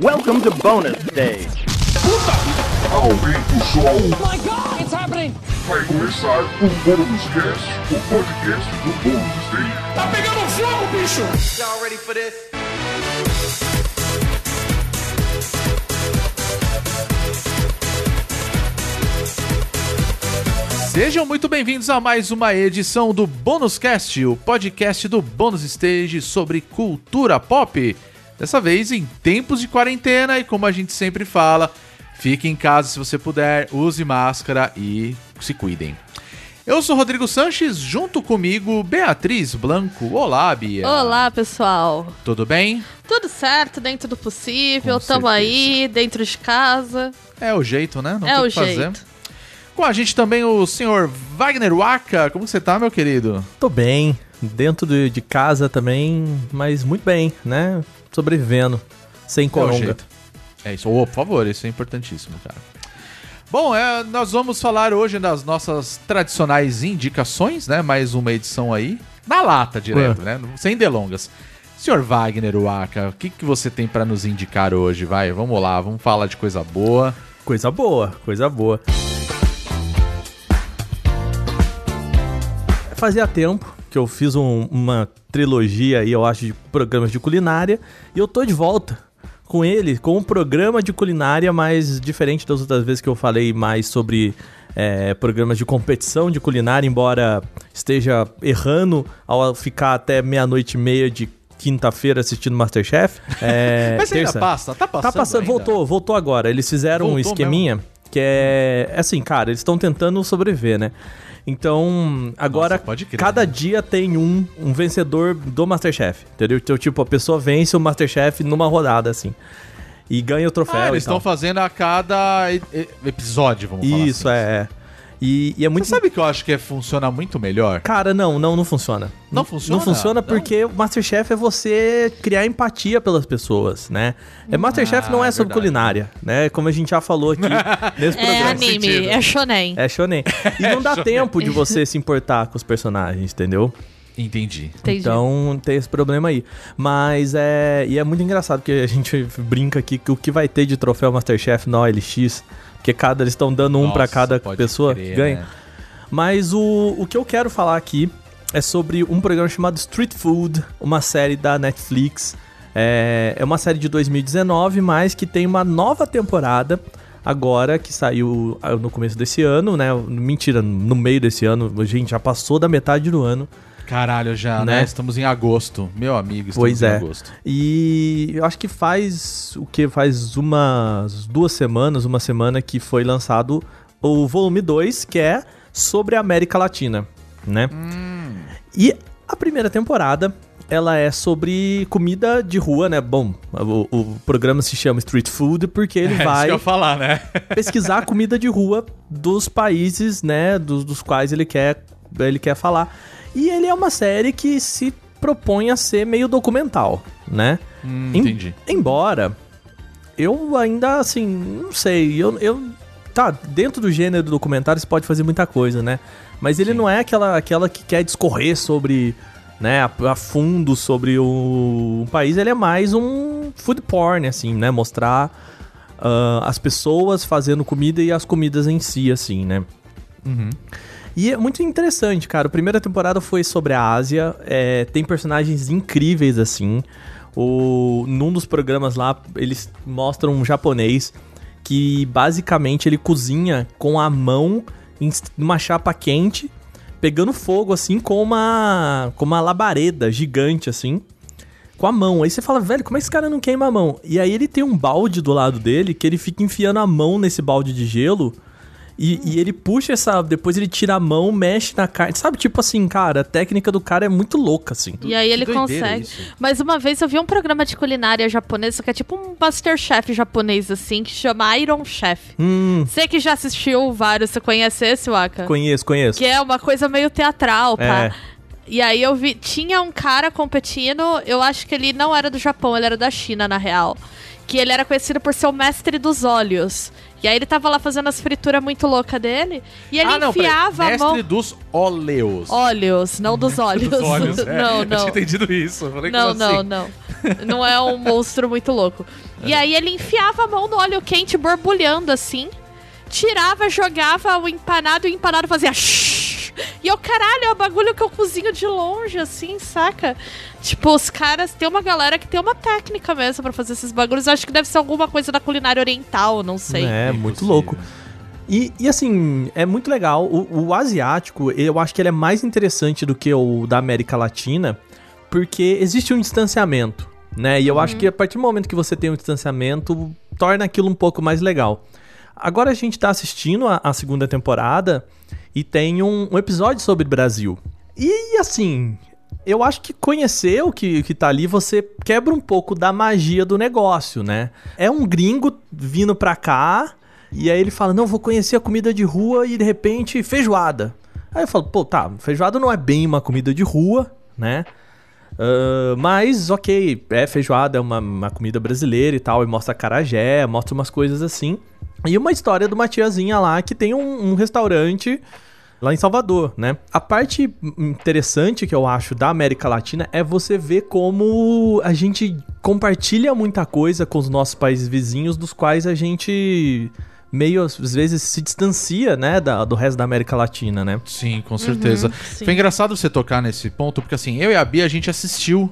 Welcome to bonus stage. Aumenta o som. my god, it's happening! Vai começar o Bônus Cast, o podcast do Bônus Stage. Tá pegando fogo, bicho! Y'all ready for this? Sejam muito bem-vindos a mais uma edição do Bônus Cast, o podcast do Bônus Stage sobre cultura pop. Dessa vez em tempos de quarentena e como a gente sempre fala, fique em casa se você puder, use máscara e se cuidem. Eu sou Rodrigo Sanches, junto comigo Beatriz Blanco. Olá, Bia. Olá, pessoal. Tudo bem? Tudo certo, dentro do possível, certeza. aí, dentro de casa. É o jeito, né? Não é tem o que fazer. jeito. Com a gente também o senhor Wagner Waka. Como você tá, meu querido? Tô bem, dentro de, de casa também, mas muito bem, né? Sobrevivendo, sem É coronga. jeito. É isso. Ô, por favor, isso é importantíssimo, cara. Bom, é, nós vamos falar hoje das nossas tradicionais indicações, né? Mais uma edição aí. Na lata, direto, né? Sem delongas. Senhor Wagner Waka, o que, que você tem pra nos indicar hoje? Vai, vamos lá, vamos falar de coisa boa. Coisa boa, coisa boa. Fazia tempo que eu fiz um- uma trilogia aí, eu acho, de programas de culinária, e eu tô de volta com ele, com um programa de culinária mais diferente das outras vezes que eu falei mais sobre é, programas de competição de culinária, embora esteja errando ao ficar até meia-noite e meia de quinta-feira assistindo Masterchef. É, Mas você ainda terça. passa? Tá passando Tá passando, ainda? voltou, voltou agora. Eles fizeram um Voltou esqueminha que é, é assim, cara, eles estão tentando sobreviver, né? Então, agora Nossa, pode crer, cada né? dia tem um, um vencedor do Masterchef, entendeu? Então, tipo, a pessoa vence o Masterchef numa rodada, assim. E ganha o troféu Ah, eles estão fazendo a cada episódio, vamos falar Isso, assim. é, é. E, e é muito... Você sabe que eu acho que é, funciona muito melhor? Cara, não, não, não funciona. Não funciona? Não funciona porque o Masterchef é você criar empatia pelas pessoas, né? É, Masterchef Ah, não é é sobre verdade. culinária, né? Como a gente já falou aqui nesse É programa. anime, sentido. é shonen. É shonen. E não dá tempo de você se importar com os personagens, entendeu? Entendi. Entendi. Então tem esse problema aí. Mas é. E é muito engraçado porque a gente brinca aqui que o que vai ter de troféu Masterchef na OLX, porque cada eles estão dando um Nossa, cada pessoa crer, que ganha. né? Mas o, o que eu quero falar aqui é sobre um programa chamado Street Food, uma série da Netflix. É, é uma série de 2019, mas que tem uma nova temporada agora, que saiu ah, no começo desse ano, né? Mentira, no meio desse ano. Gente, já passou da metade do ano. Caralho, já, né? Né? Estamos em agosto. Meu amigo, estamos Pois em é. agosto. E eu acho que faz o que? Faz umas duas semanas, uma semana que foi lançado o volume 2, que é sobre a América Latina, né? E a primeira temporada, ela é sobre comida de rua, né? Bom, o, o programa se chama Street Food porque ele É vai falar, né? pesquisar a comida de rua dos países, né, dos, dos quais ele quer, ele quer falar. E ele é uma série que se propõe a ser meio documental, né? Hum, Em- entendi. Embora eu ainda assim, não sei, eu, eu tá dentro do gênero do documentário você pode fazer muita coisa, né? Mas ele não é aquela aquela que quer discorrer sobre né, a, a fundo sobre o, um país, ele é mais um food porn, assim, né? Mostrar ah, as pessoas fazendo comida e as comidas em si, assim, né? E é muito interessante, cara. A primeira temporada foi sobre a Ásia. é, tem personagens incríveis, assim. O, num dos programas lá, eles mostram um japonês que basicamente ele cozinha com a mão em numa chapa quente, pegando fogo, assim, com uma, com uma labareda gigante, assim com a mão. Aí você fala, velho, como é que esse cara não queima a mão? E aí ele tem um balde do lado dele que ele fica enfiando a mão nesse balde de gelo. E, e ele puxa essa. Depois ele tira a mão, mexe na carne. Sabe, tipo assim, cara, a técnica do cara é muito louca, assim. E aí ele consegue. isso. Mas uma vez eu vi um programa de culinária japonesa que é tipo um Masterchef japonês, assim, que chama Iron Chef. Hum, Você que já assistiu vários, você conhece esse, Waka? conheço, conheço. Que é uma coisa meio teatral, tá? É. E aí eu vi, tinha um cara competindo, eu acho que ele não era do Japão, ele era da China, na real. que ele era conhecido por ser o mestre dos óleos. E aí ele tava lá fazendo as frituras muito loucas dele, e ele ah, não, enfiava a mão... dos óleos. Óleos, não dos óleos. Dos óleos, é. não, Eu não. tinha entendido isso. Eu falei, Não, não, assim? não. Não é um monstro muito louco. E aí ele enfiava a mão no óleo quente, borbulhando assim, tirava, jogava o empanado e o empanado fazia. E eu, caralho, é o bagulho que eu cozinho de longe, assim, saca? Tipo, os caras. Tem uma galera que tem uma técnica mesmo pra fazer esses bagulhos. Eu acho que deve ser alguma coisa da culinária oriental, não sei. É, Bem muito louco. E, e, assim, é muito legal. O, o asiático, eu acho que ele é mais interessante do que o da América Latina, porque existe um distanciamento, né? E eu acho que a partir do momento que você tem um distanciamento, torna aquilo um pouco mais legal. Agora a gente tá assistindo a, a segunda temporada e tem um, um episódio sobre Brasil. E assim, eu acho que conhecer o que, que tá ali, você quebra um pouco da magia do negócio, né? É um gringo vindo pra cá, e aí ele fala: Não, vou conhecer a comida de rua e de repente feijoada. Aí eu falo: Pô, tá, feijoada não é bem uma comida de rua, né? Ah, mas, ok, é feijoada, é uma, uma comida brasileira e tal, e mostra carajé, mostra umas coisas assim. E uma história de uma tiazinha lá que tem um, um restaurante lá em Salvador, né? A parte interessante que eu acho da América Latina é você ver como a gente compartilha muita coisa com os nossos países vizinhos, dos quais a gente meio às vezes se distancia, né, da- do resto da América Latina, né? Sim, com certeza. sim. Foi engraçado você tocar nesse ponto, porque assim, eu e a Bia, a gente assistiu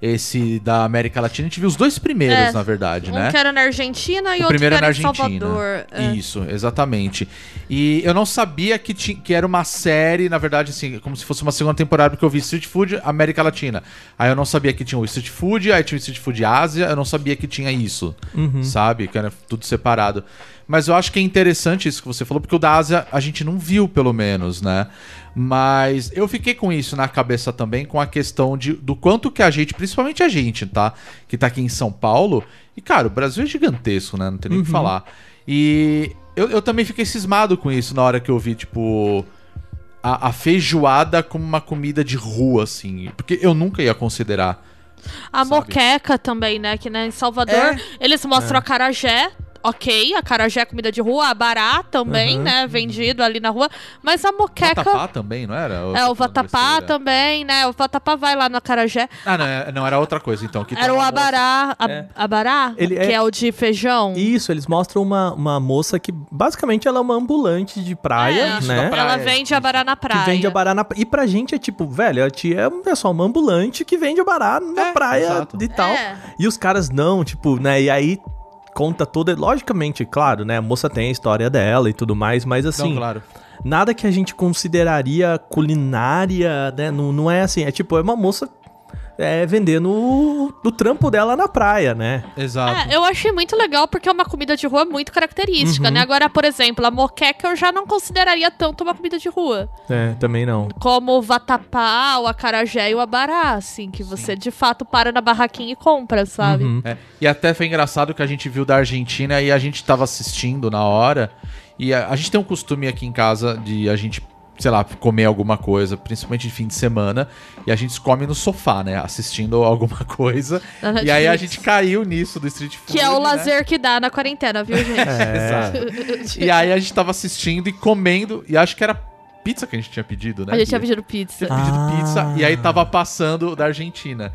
esse da América Latina. A gente viu os dois primeiros, É, na verdade, Um né? que era na Argentina e O outro que primeiro era na em Argentina. Salvador. É. Isso, exatamente. E eu não sabia que, ti- que era uma série, na verdade, assim, como se fosse uma segunda temporada, porque eu vi Street Food América Latina. Aí eu não sabia que tinha o Street Food, aí tinha o Street Food Ásia, eu não sabia que tinha isso, sabe? Que era tudo separado. Mas eu acho que é interessante isso que você falou, porque o da Ásia a gente não viu, pelo menos, né? Mas eu fiquei com isso na cabeça também, com a questão de, do quanto que a gente, principalmente a gente, tá? Que tá aqui em São Paulo. E, cara, o Brasil é gigantesco, né? Não tem nem o que falar. E eu, eu também fiquei cismado com isso na hora que eu vi, tipo. A, a feijoada como uma comida de rua, assim. Porque eu nunca ia considerar. A sabe? moqueca também, né? Que né, em Salvador É. eles mostram a carajé. Ok, a carajé é comida de rua, a bará também, né? Vendido ali na rua. Mas a moqueca. Vatapá também, não era? É, o falando vatapá besteira? também, né? O vatapá vai lá no acarajé. Ah, não, é- não, era outra coisa, então. Que Era o abará. A, É. abará? Ele que é- é... o de feijão. Isso, eles mostram uma, uma moça que basicamente ela é uma ambulante de praia, É, né? praia. Ela vende abará na praia. Que vende abará na praia. E pra gente é tipo, velho, a tia é só uma ambulante que vende abará na É, praia exato. e tal. É. E os caras não, tipo, né? E aí conta toda. Logicamente, claro, né? A moça tem a história dela e tudo mais, mas assim. Não, claro. Nada que a gente consideraria culinária, né? Não, não é assim. É tipo, é uma moça é, vendendo o, o trampo dela na praia, né? Exato. É, eu achei muito legal porque é uma comida de rua muito característica, Uhum. né? Agora, por exemplo, a moqueca eu já não consideraria tanto uma comida de rua. É, também não. Como o vatapá, o acarajé e o abará, assim, que você de fato para na barraquinha e compra, sabe? Uhum. É, E até foi engraçado que a gente viu da Argentina e a gente tava assistindo na hora. E a, a gente tem um costume aqui em casa de a gente, sei lá, comer alguma coisa, principalmente de fim de semana. E a gente come no sofá, né? Assistindo alguma coisa. Na E aí a gente caiu nisso do Street Food. Que é o né? lazer que dá na quarentena, viu, gente? Exato. E aí a gente tava assistindo e comendo. E acho que era pizza que a gente tinha pedido, né? A gente tinha pedido pizza. tinha pedido Ah. pizza e aí tava passando da Argentina.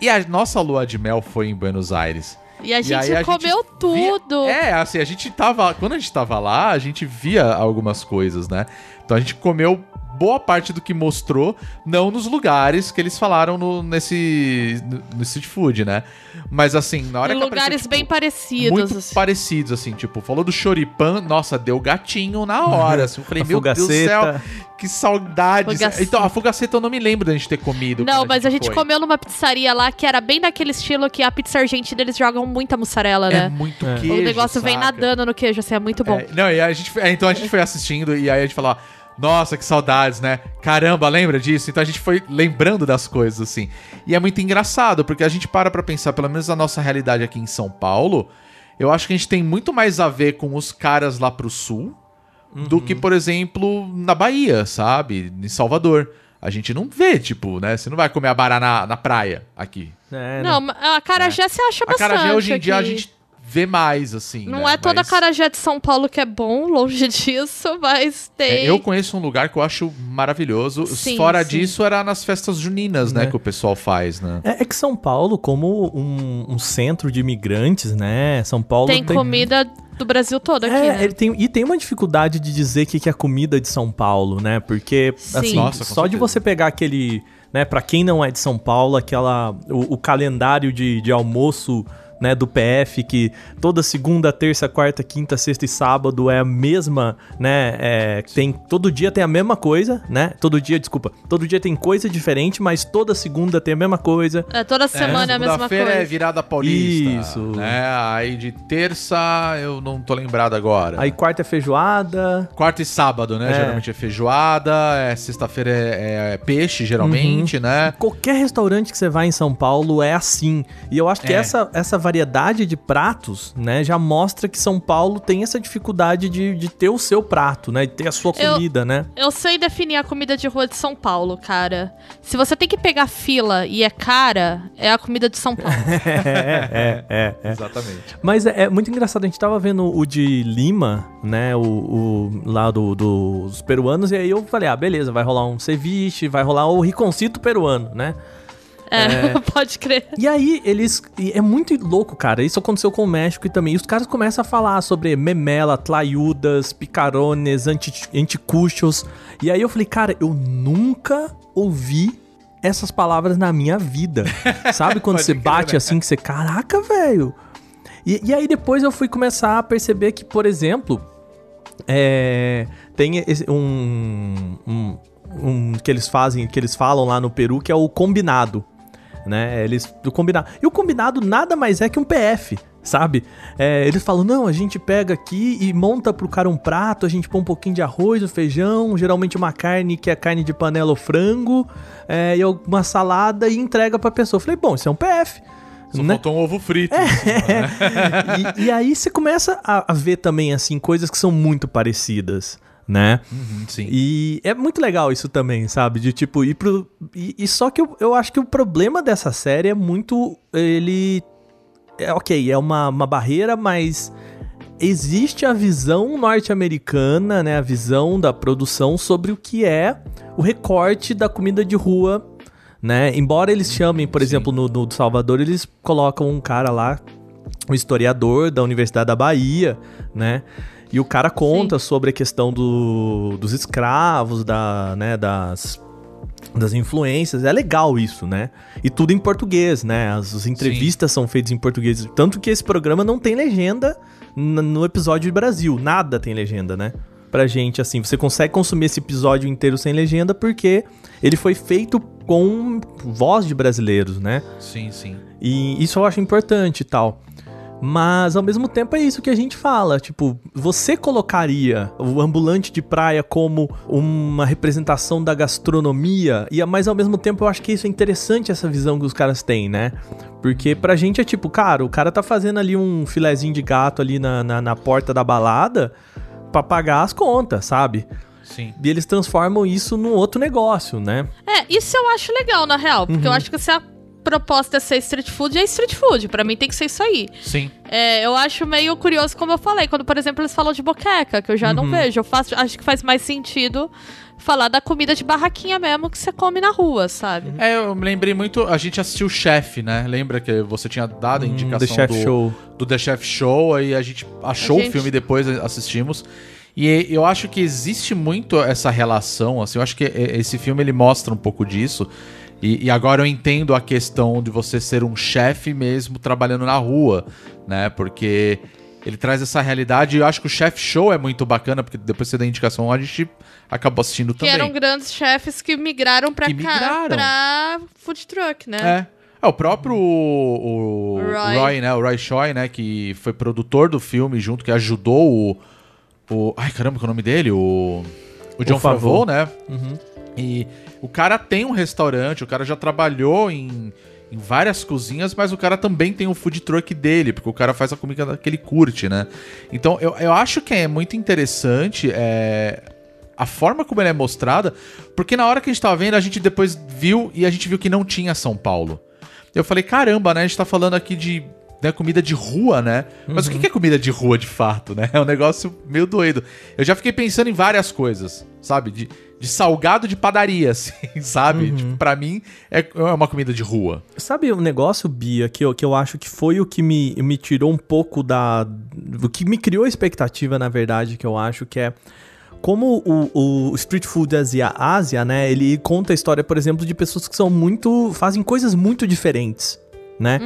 E a nossa lua de mel foi em Buenos Aires. E a E gente aí a comeu gente tudo. via- É, assim, a gente tava. Quando a gente tava lá, a gente via algumas coisas, né? Então a gente comeu boa parte do que mostrou, não nos lugares que eles falaram no, nesse. no, no street food, né? Mas assim, na hora em que lugares apareceu, tipo, bem parecidos. muito assim. parecidos, assim, tipo, falou do choripan, nossa, deu gatinho na hora, assim, eu falei, A meu Deus do céu, fogaceta. que saudades. Então, a fogaceta eu não me lembro da gente ter comido. Não, mas a gente foi. comeu numa pizzaria lá que era bem daquele estilo que a pizza argentina eles jogam muita mussarela, É né? muito É. queijo, o negócio vem saca? nadando no queijo, assim, é muito bom. É, não, e a gente, é, então a gente foi assistindo e aí a gente falou, nossa, que saudades, né? Caramba, lembra disso? Então a gente foi lembrando das coisas, assim. E é muito engraçado, porque a gente para pra pensar, pelo menos a nossa realidade aqui em São Paulo, eu acho que a gente tem muito mais a ver com os caras lá pro sul do que, por exemplo, na Bahia, sabe? Em Salvador. a gente não vê, tipo, né? Você não vai comer abará na, na praia aqui. É, Não, a carajé você acha A bastante Carajé hoje em dia a aqui. gente vê mais, assim. Não né? é toda Mas- carajé de São Paulo que é bom, longe disso, mas tem. É, eu conheço um lugar que eu acho maravilhoso. Sim, Fora sim. disso, era nas festas juninas, né? Né? Que o pessoal faz, né? É, é que São Paulo, como um, um centro de imigrantes, né? São Paulo tem comida do Brasil todo aqui, É, né? ele tem, e tem uma dificuldade de dizer o que, que é comida de São Paulo, né? Porque, Sim. assim, Nossa, só de você pegar aquele, né, pra quem não é de São Paulo, aquela, o, o calendário de, de almoço, né, do PF, que toda segunda, terça, quarta, quinta, sexta e sábado é a mesma, né, é, tem, todo dia tem a mesma coisa, né? Todo dia, desculpa, todo dia tem coisa diferente, mas toda segunda tem a mesma coisa. É, toda semana é, a mesma Segunda-feira coisa. é virada paulista. Isso. Né? Aí de terça eu não tô lembrado agora. Aí quarta é feijoada, Quarta e sábado, né? É. Geralmente é feijoada, é sexta-feira é, é peixe, geralmente, Uhum. né? Qualquer restaurante que você vai em São Paulo é assim. E eu acho que É. essa, essa variedade de pratos, né, já mostra que São Paulo tem essa dificuldade de, de ter o seu prato, né? De ter a sua Eu- comida, né? Eu sei definir a comida de rua de São Paulo, cara. Se você tem que pegar fila e é cara, é a comida de São Paulo. É, é, é, é. Exatamente. Mas é, é muito engraçado, a gente tava vendo o de Lima, né? O, o lá do, dos peruanos, e aí eu falei, ah, beleza, vai rolar um ceviche, vai rolar o riconcito peruano, né? É, pode crer. E aí, eles. é muito louco, cara. Isso aconteceu com o México e também. E os caras começam a falar sobre memela, tlayudas, picarones, anti, anticuchos. E aí eu falei, cara, eu nunca ouvi essas palavras na minha vida. Sabe quando você crer, bate né? assim, que você, caraca, velho. E, e aí depois eu fui começar a perceber que, por exemplo, é, tem um, um, um que eles fazem, que eles falam lá no Peru, que é o combinado, né? Eles o combinado. E o combinado nada mais é que um PF, sabe? É, eles falam: "Não, a gente pega aqui e monta pro cara um prato, a gente põe um pouquinho de arroz, um feijão, geralmente uma carne que é carne de panela ou frango, é, e uma salada e entrega pra pessoa". Eu falei: "Bom, isso é um PF". Só né? faltou um ovo frito. e, e aí você começa a, a ver também, assim, coisas que são muito parecidas, né? Uhum, sim. E é muito legal isso também, sabe? De tipo, ir pro. E, e só que eu, eu acho que o problema dessa série é muito. Ele. É ok, é uma, uma barreira, mas. Existe a visão norte-americana, né? A visão da produção sobre o que é o recorte da comida de rua, né? Embora eles chamem, por exemplo, no, no Salvador, eles colocam um cara lá, um historiador da Universidade da Bahia, né? E o cara conta sobre a questão do, dos escravos, da, né, das, das influências. É legal isso, né? E tudo em português, né? As, as entrevistas são feitas em português. Tanto que esse programa não tem legenda no episódio de Brasil. Nada tem legenda, né? Pra gente, assim, você consegue consumir esse episódio inteiro sem legenda porque ele foi feito com voz de brasileiros, né? Sim, sim. E isso eu acho importante e tal. Mas ao mesmo tempo é isso que a gente fala. Tipo, você colocaria o ambulante de praia como uma representação da gastronomia? E mas ao mesmo tempo eu acho que isso é interessante essa visão que os caras têm, né? Porque pra gente é tipo, cara, o cara tá fazendo ali um filezinho de gato ali na, na, na porta da balada pra pagar as contas, sabe? Sim. E eles transformam isso num outro negócio, né? É, isso eu acho legal, na real. Porque Uhum. eu acho que se a proposta é ser street food, é street food. Pra mim tem que ser isso aí. Sim. É, eu acho meio curioso, como eu falei, quando, por exemplo, eles falam de boqueca, que eu já não Uhum. vejo. Eu faço, acho que faz mais sentido falar da comida de barraquinha mesmo que você come na rua, sabe? É, eu me lembrei muito. A gente assistiu o Chef, né? Lembra que você tinha dado a indicação Hum, The Chef do, Show. do The Chef Show, aí a gente achou A gente- o filme depois, assistimos. E eu acho que existe muito essa relação, assim, eu acho que esse filme ele mostra um pouco disso. E, e agora eu entendo a questão de você ser um chefe mesmo trabalhando na rua, né? Porque ele traz essa realidade e eu acho que o Chef Show é muito bacana, porque depois você dá indicação, a gente acabou assistindo Que também. eram grandes chefes que migraram pra, Que cá- migraram. pra food truck, né? É. É, o próprio o, o Roy. Roy. né? O Roy Choi, né? Que foi produtor do filme junto, que ajudou o. o ai, caramba, qual é o nome dele? O. O John Favreau. Favreau, né? Uhum. E o cara tem um restaurante, o cara já trabalhou em, em várias cozinhas, mas o cara também tem o food truck dele, porque o cara faz a comida que ele curte, né? Então eu, eu acho que é muito interessante é, a forma como ele é mostrada, porque na hora que a gente tava vendo, a gente depois viu e a gente viu que não tinha São Paulo. Eu falei, caramba, né? A gente tá falando aqui de né, comida de rua, né? Mas o que é comida de rua de fato, né? É um negócio meio doido. Eu já fiquei pensando em várias coisas, sabe? De, de salgado de padaria, assim, sabe? Tipo, pra mim é é uma comida de rua. Sabe um negócio, Bia, que eu, que eu acho que foi o que me, me tirou um pouco da. O que me criou expectativa, na verdade, que eu acho que é. Como o, o Street Food Asia, Ásia, né? Ele conta a história, por exemplo, de pessoas que são muito. fazem coisas muito diferentes, né?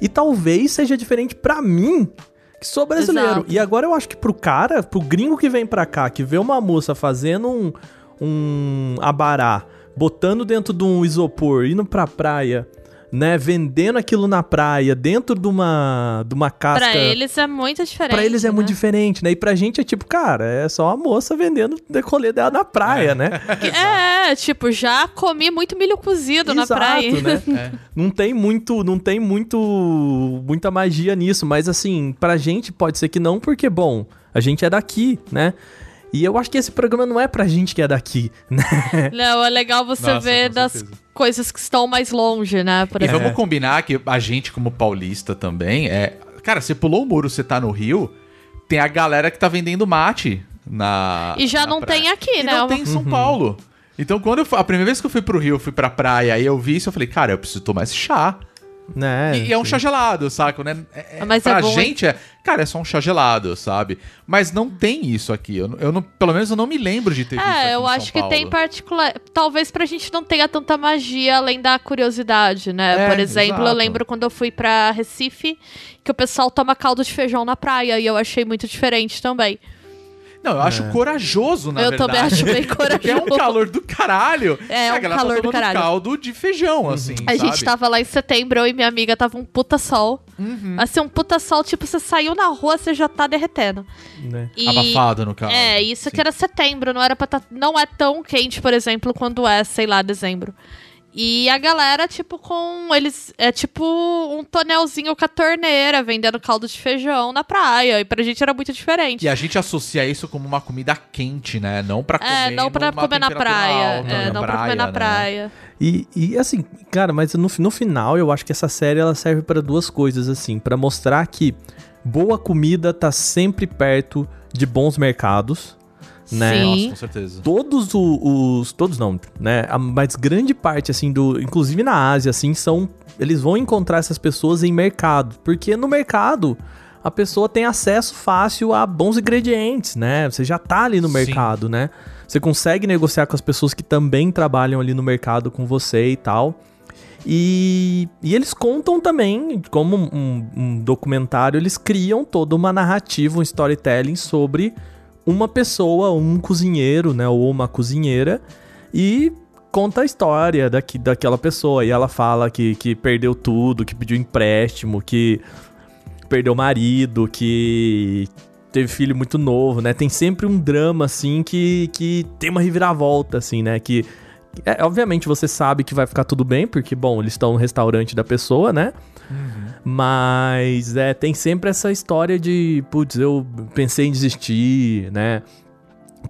E talvez seja diferente pra mim, que sou brasileiro. Exato. E agora eu acho que pro cara, pro gringo que vem pra cá, que vê uma moça fazendo um, um abará, botando dentro de um isopor, indo pra praia, né? Vendendo aquilo na praia, dentro de uma, de uma casca. Pra eles é muito diferente. Pra eles é muito né? diferente, né? E pra gente é tipo, cara, é só uma moça vendendo o decolê dela na praia, né? É, tipo, já comi muito milho cozido na Exato, praia. né? Não tem muito, não tem muito muita magia nisso, mas assim, pra gente pode ser que não, porque bom, a gente é daqui, né? E eu acho que esse programa não é pra gente que é daqui, né? Não, é legal você Nossa, ver das certeza. Coisas que estão mais longe, né? Por E exemplo. vamos combinar que a gente, como paulista também, é. Cara, você pulou o muro, você tá no Rio, tem a galera que tá vendendo mate na. E já na não praia. tem aqui, E né? Não tem em São Paulo. Então, quando eu, a primeira vez que eu fui pro Rio, eu fui pra praia e eu vi isso, eu falei, cara, eu preciso tomar esse chá. Né? E, e é um chá gelado, saca? Né? É, é, Mas é pra bom, gente é, cara, é só um chá gelado, sabe? Mas não tem isso aqui. Eu, eu não, pelo menos eu não me lembro de ter visto. aqui É, eu em acho São que Paulo. tem particular. Talvez pra gente não tenha tanta magia além da curiosidade, né? É, Por exemplo, eu exato. lembro quando eu fui pra Recife que o pessoal toma caldo de feijão na praia e eu achei muito diferente também. Não, eu acho corajoso, na Eu verdade. também acho bem Porque é um corajoso. calor do caralho. É, a um galera calor tá do caralho. caldo de feijão, assim, A sabe? gente tava lá em setembro, eu e minha amiga tava um puta sol. Uhum. Assim, um puta sol, tipo, você saiu na rua, você já tá derretendo. né? E- Abafado, no caso. É, isso Sim. que era setembro, não era pra tá, não é tão quente, por exemplo, quando é, sei lá, dezembro. E a galera, tipo, com. Eles. É tipo um tonelzinho com a torneira, vendendo caldo de feijão na praia. E pra gente era muito diferente. E a gente associa isso como uma comida quente, né? Não pra comer É, não pra comer na praia. alta, é, na não pra comer na né? praia. E, e, assim, cara, mas no, no final eu acho que essa série ela serve pra duas coisas, assim, Pra mostrar que boa comida tá sempre perto de bons mercados, né? Sim. Nossa, com certeza. Todos os, todos não, né? A mais grande parte assim do, inclusive na Ásia assim, são eles vão encontrar essas pessoas em mercado, porque no mercado a pessoa tem acesso fácil a bons ingredientes, né? Você já tá ali no Sim. mercado, né? Você consegue negociar com as pessoas que também trabalham ali no mercado com você e tal. E, e eles contam também, como um, um documentário, eles criam toda uma narrativa, um storytelling sobre uma pessoa, um cozinheiro, né, ou uma cozinheira, e conta a história daqui, daquela pessoa. E ela fala que, que perdeu tudo, que pediu empréstimo, que perdeu marido, que teve filho muito novo, né? Tem sempre um drama, assim, que, que tem uma reviravolta, assim, né? Que, é, obviamente, você sabe que vai ficar tudo bem, porque, bom, eles estão no restaurante da pessoa, né? Mas é, tem sempre essa história de, putz, eu pensei em desistir, né?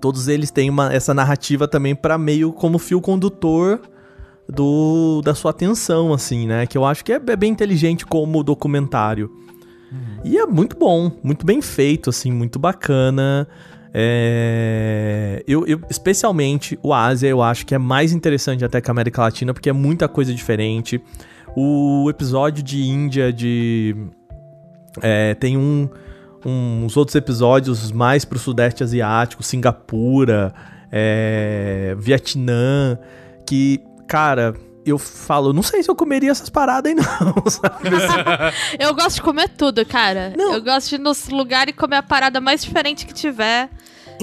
Todos eles têm uma, essa narrativa também pra meio como fio condutor do da sua atenção, assim, né? Que eu acho que é, é bem inteligente como documentário. E é muito bom, muito bem feito, assim, muito bacana. É, eu, eu- especialmente o Ásia, eu acho que é mais interessante até que a América Latina, porque é muita coisa diferente. O episódio de Índia, de. é, tem um, uns outros episódios mais pro Sudeste Asiático, Singapura, é, Vietnã, que, cara, eu falo, não sei se eu comeria essas paradas aí não, sabe? Eu gosto de comer tudo, cara. Não. Eu gosto de ir nos lugares e comer a parada mais diferente que tiver.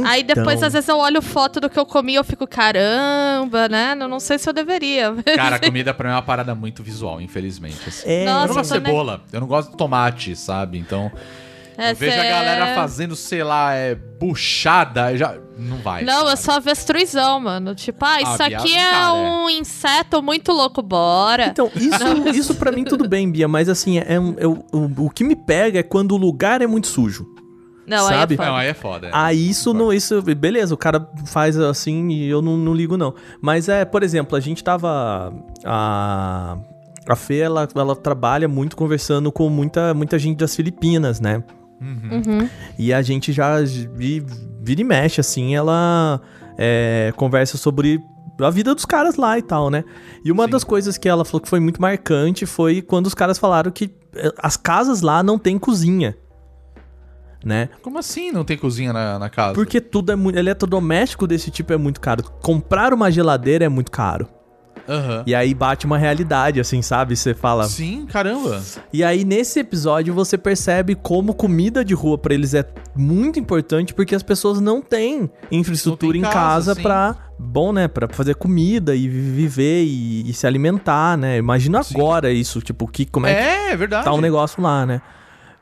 Aí depois, Então. às vezes, eu olho foto do que eu comi e eu fico, caramba, né? Não, não sei se eu deveria. Cara, a comida pra mim é uma parada muito visual, infelizmente. assim. É, eu Nossa, não gosto de eu cebola, eu não gosto de tomate, sabe? Então, É, eu vejo a galera fazendo, sei lá, é buchada, já não vai. Não, sabe? é só avestruzão, mano. Tipo, ah, isso Ah, aqui é cara, um inseto muito louco, bora. Então, isso, isso para mim tudo bem, Bia, mas assim, é, um- é o, o, o que me pega é quando o lugar é muito sujo. Não, aí é sabe? foda. Não, aí é foda. é. Aí isso não. Isso, beleza, o cara faz assim e eu não, não ligo, não. Mas é, por exemplo, a gente tava. A, a Fê, ela, ela trabalha muito conversando com muita, muita gente das Filipinas, né? Uhum. E a gente já vi- vira e mexe, assim, ela é, conversa sobre a vida dos caras lá e tal, né? E uma Sim. das coisas que ela falou que foi muito marcante foi quando os caras falaram que eh, as casas lá não tem cozinha. Né? Como assim não tem cozinha na, na casa? Porque tudo é muito. Eletrodoméstico desse tipo é muito caro. Comprar uma geladeira é muito caro. Aham. E aí bate uma realidade, assim, sabe? Você fala. Sim, caramba. E aí, nesse episódio, você percebe como comida de rua pra eles é muito importante, porque as pessoas não têm infraestrutura Não tem em casa, casa pra. Bom, né? Pra fazer comida e viver e, e se alimentar, né? Imagina Sim. agora isso, tipo, que, como é que É, é verdade. tá o negócio lá, né?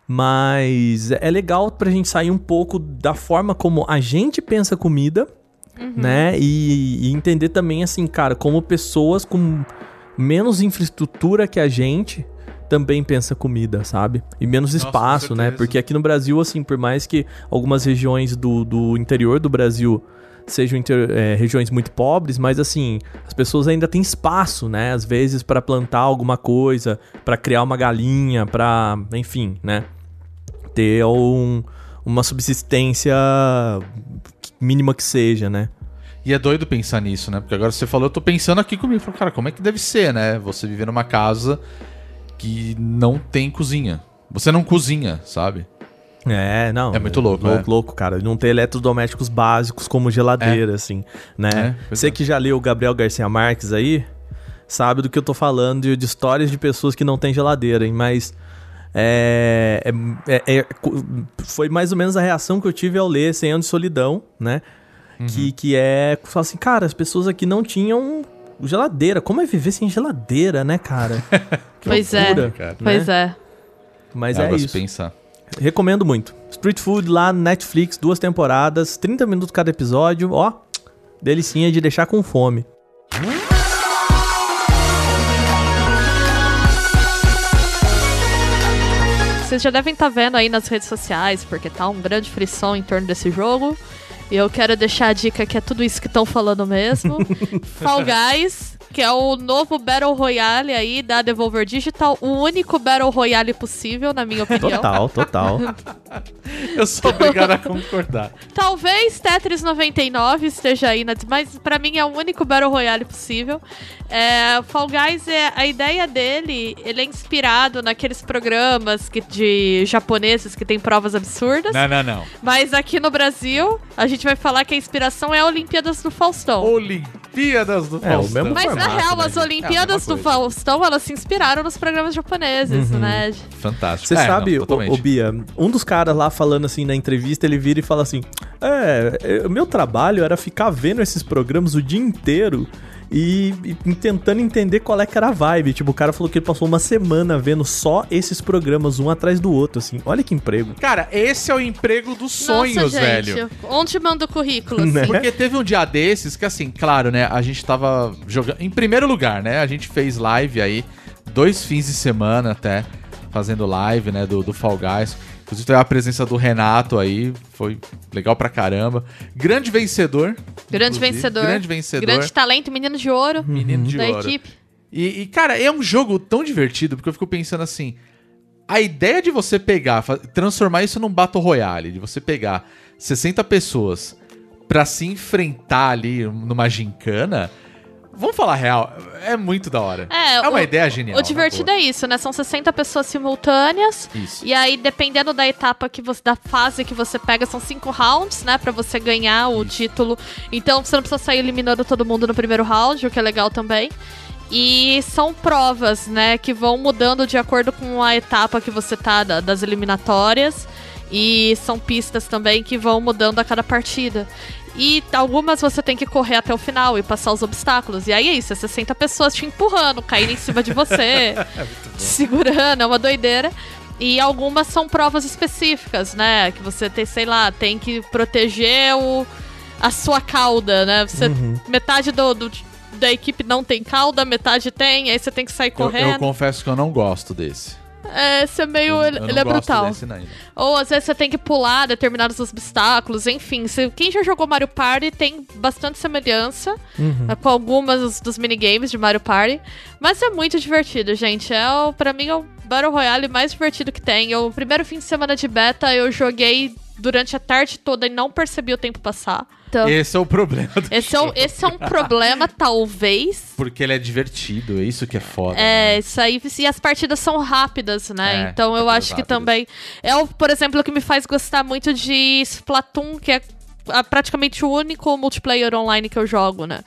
Mas é legal pra gente sair um pouco da forma como a gente pensa comida, né? E, e entender também, assim, cara, como pessoas com menos infraestrutura que a gente também pensa comida, sabe? E menos Nossa, espaço, né? Porque aqui no Brasil, assim, por mais que algumas regiões do, do interior do Brasil sejam inter- é, regiões muito pobres, mas assim, as pessoas ainda têm espaço, né? Às vezes pra plantar alguma coisa, pra criar uma galinha, pra, enfim, né? Ter um, uma subsistência mínima que seja, né? E é doido pensar nisso, né? Porque agora você falou, eu tô pensando aqui comigo. Falei, cara, como é que deve ser, né? Você viver numa casa que não tem cozinha. Você não cozinha, sabe? É, não. É muito louco, Louco, é. louco, cara. Não ter eletrodomésticos básicos como geladeira, assim, né? É, Você é. que já leu o Gabriel Garcia Marques aí, sabe do que eu tô falando, de, de histórias de pessoas que não têm geladeira, hein? Mas é, é- é- é- foi mais ou menos a reação que eu tive ao ler 100 anos de solidão, né? Uhum. Que, que é, fala assim, cara, as pessoas aqui não tinham geladeira. Como é viver sem geladeira, né, cara? Que Pois loucura, é. cara. Pois é. Mas é se isso. pensar. Recomendo muito. Street Food lá no Netflix, duas temporadas, 30 minutos cada episódio, ó. Delicinha de deixar com fome. Vocês já devem estar vendo aí nas redes sociais, porque tá um grande frição em torno desse jogo. E eu quero deixar a dica que é tudo isso que estão falando mesmo. Fall Guys, que é o novo Battle Royale aí da Devolver Digital. O único Battle Royale possível, na minha opinião. Total, total. Eu sou obrigado a concordar. Talvez Tetris 99 esteja aí, mas pra mim é o único Battle Royale possível. É, Fall Guys, é, a ideia dele, ele é inspirado naqueles programas que, de japoneses que tem provas absurdas. Não, não, não. Mas aqui no Brasil, a gente vai falar que a inspiração é a Olimpíadas do Faustão. Olimpíadas do É, o Faustão. mesmo Mas na formato, real, né, as gente? Olimpíadas É do. Faustão, elas se inspiraram nos programas japoneses, né? Fantástico. Você É, sabe, não, ô, totalmente. ô, Bia, um dos caras lá falando assim na entrevista, ele vira e fala assim: É, é, o meu trabalho era ficar vendo esses programas o dia inteiro. E, e tentando entender qual é que era a vibe. Tipo, o cara falou que ele passou uma semana vendo só esses programas, um atrás do outro, assim. Olha que emprego. Cara, esse é o emprego dos sonhos, Nossa, gente, velho. onde manda o currículo, Né? assim? Porque teve um dia desses que, assim, claro, né? A gente tava jogando. Em primeiro lugar, né? A gente fez live aí, dois fins de semana até, fazendo live, né? Do, do Fall Guys. Inclusive teve a presença do Renato aí, foi legal pra caramba. Grande vencedor. Grande inclusive. vencedor. Grande vencedor. Grande talento, menino de ouro Menino de da ouro. equipe. E, e, cara, é um jogo tão divertido, porque eu fico pensando assim. A ideia de você pegar, transformar isso num Battle Royale, de você pegar 60 pessoas pra se enfrentar ali numa gincana, vamos falar real, é muito da hora. É, uma o- ideia genial. O divertido é isso, né? São 60 pessoas simultâneas. Isso. E aí, dependendo da etapa que você. da fase que você pega, são cinco rounds, né? Pra você ganhar o título. Então você não precisa sair eliminando todo mundo no primeiro round, o que é legal também. E são provas, né, que vão mudando de acordo com a etapa que você tá da- das eliminatórias. E são pistas também que vão mudando a cada partida. E algumas você tem que correr até o final e passar os obstáculos. E aí é isso, é 60 pessoas te empurrando, caindo em cima de você, te segurando, é uma doideira. E algumas são provas específicas, né? Que você tem, sei lá, tem que proteger o, a sua cauda, né? Você, Metade do, do- da equipe não tem cauda, metade tem, aí você tem que sair Eu, correndo. eu confesso que eu não gosto desse. É, é meio. Eu- ele eu ele é brutal. Ou às vezes você tem que pular determinados obstáculos, enfim. Se, quem já jogou Mario Party tem bastante semelhança eh, com algumas dos minigames de Mario Party. Mas é muito divertido, gente. É o, pra mim é o Battle Royale mais divertido que tem. O primeiro fim de semana de beta eu joguei durante a tarde toda e não percebi o tempo passar. Então, Esse é o problema do esse é, um, esse é um problema, talvez. Porque ele é divertido, é isso que é foda. É, né? isso aí. E as partidas são rápidas, né? É, então eu partidas acho que rápidas. também. É, o, por exemplo, o que me faz gostar muito de Splatoon, que é ah, praticamente o único multiplayer online que eu jogo, né?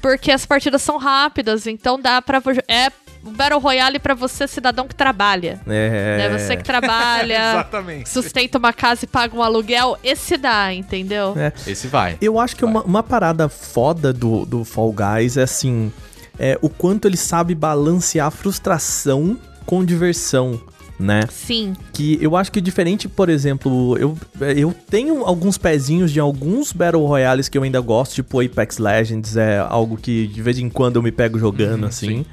Porque as partidas são rápidas, então dá pra. vo- É o Battle Royale pra você, cidadão que trabalha. É. Né? Você que trabalha, Exatamente. sustenta uma casa e paga um aluguel, esse dá, entendeu? É. Esse vai. Eu acho que uma, uma parada foda do, do Fall Guys é assim: é, o quanto ele sabe balancear frustração com diversão, né? Sim. Que eu acho que diferente, por exemplo, eu, eu tenho alguns pezinhos de alguns Battle Royales que eu ainda gosto, tipo Apex Legends, é algo que de vez em quando eu me pego jogando, assim.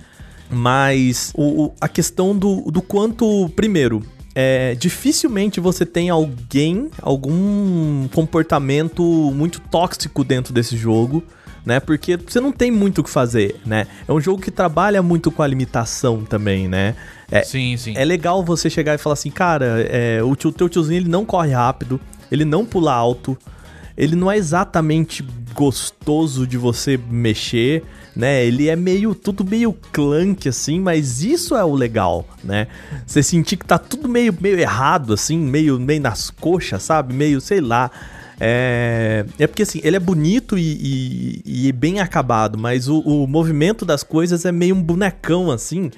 Mas o, o- a questão do, do quanto, primeiro, é, dificilmente você tem alguém, algum comportamento muito tóxico dentro desse jogo, né? Porque você não tem muito o que fazer, né? É um jogo que trabalha muito com a limitação também, né? É, Sim, sim. é legal você chegar e falar assim, cara, é, o tio, teu tiozinho ele não corre rápido, ele não pula alto, ele não é exatamente gostoso de você mexer, né? Ele é meio, tudo meio clunk, assim, mas isso é o legal, né? Você sentir que tá tudo meio, meio errado, assim, meio, meio nas coxas, sabe? Meio, sei lá. É, é porque assim, ele é bonito e, e- e bem acabado, mas o, o movimento das coisas é meio um bonecão, assim,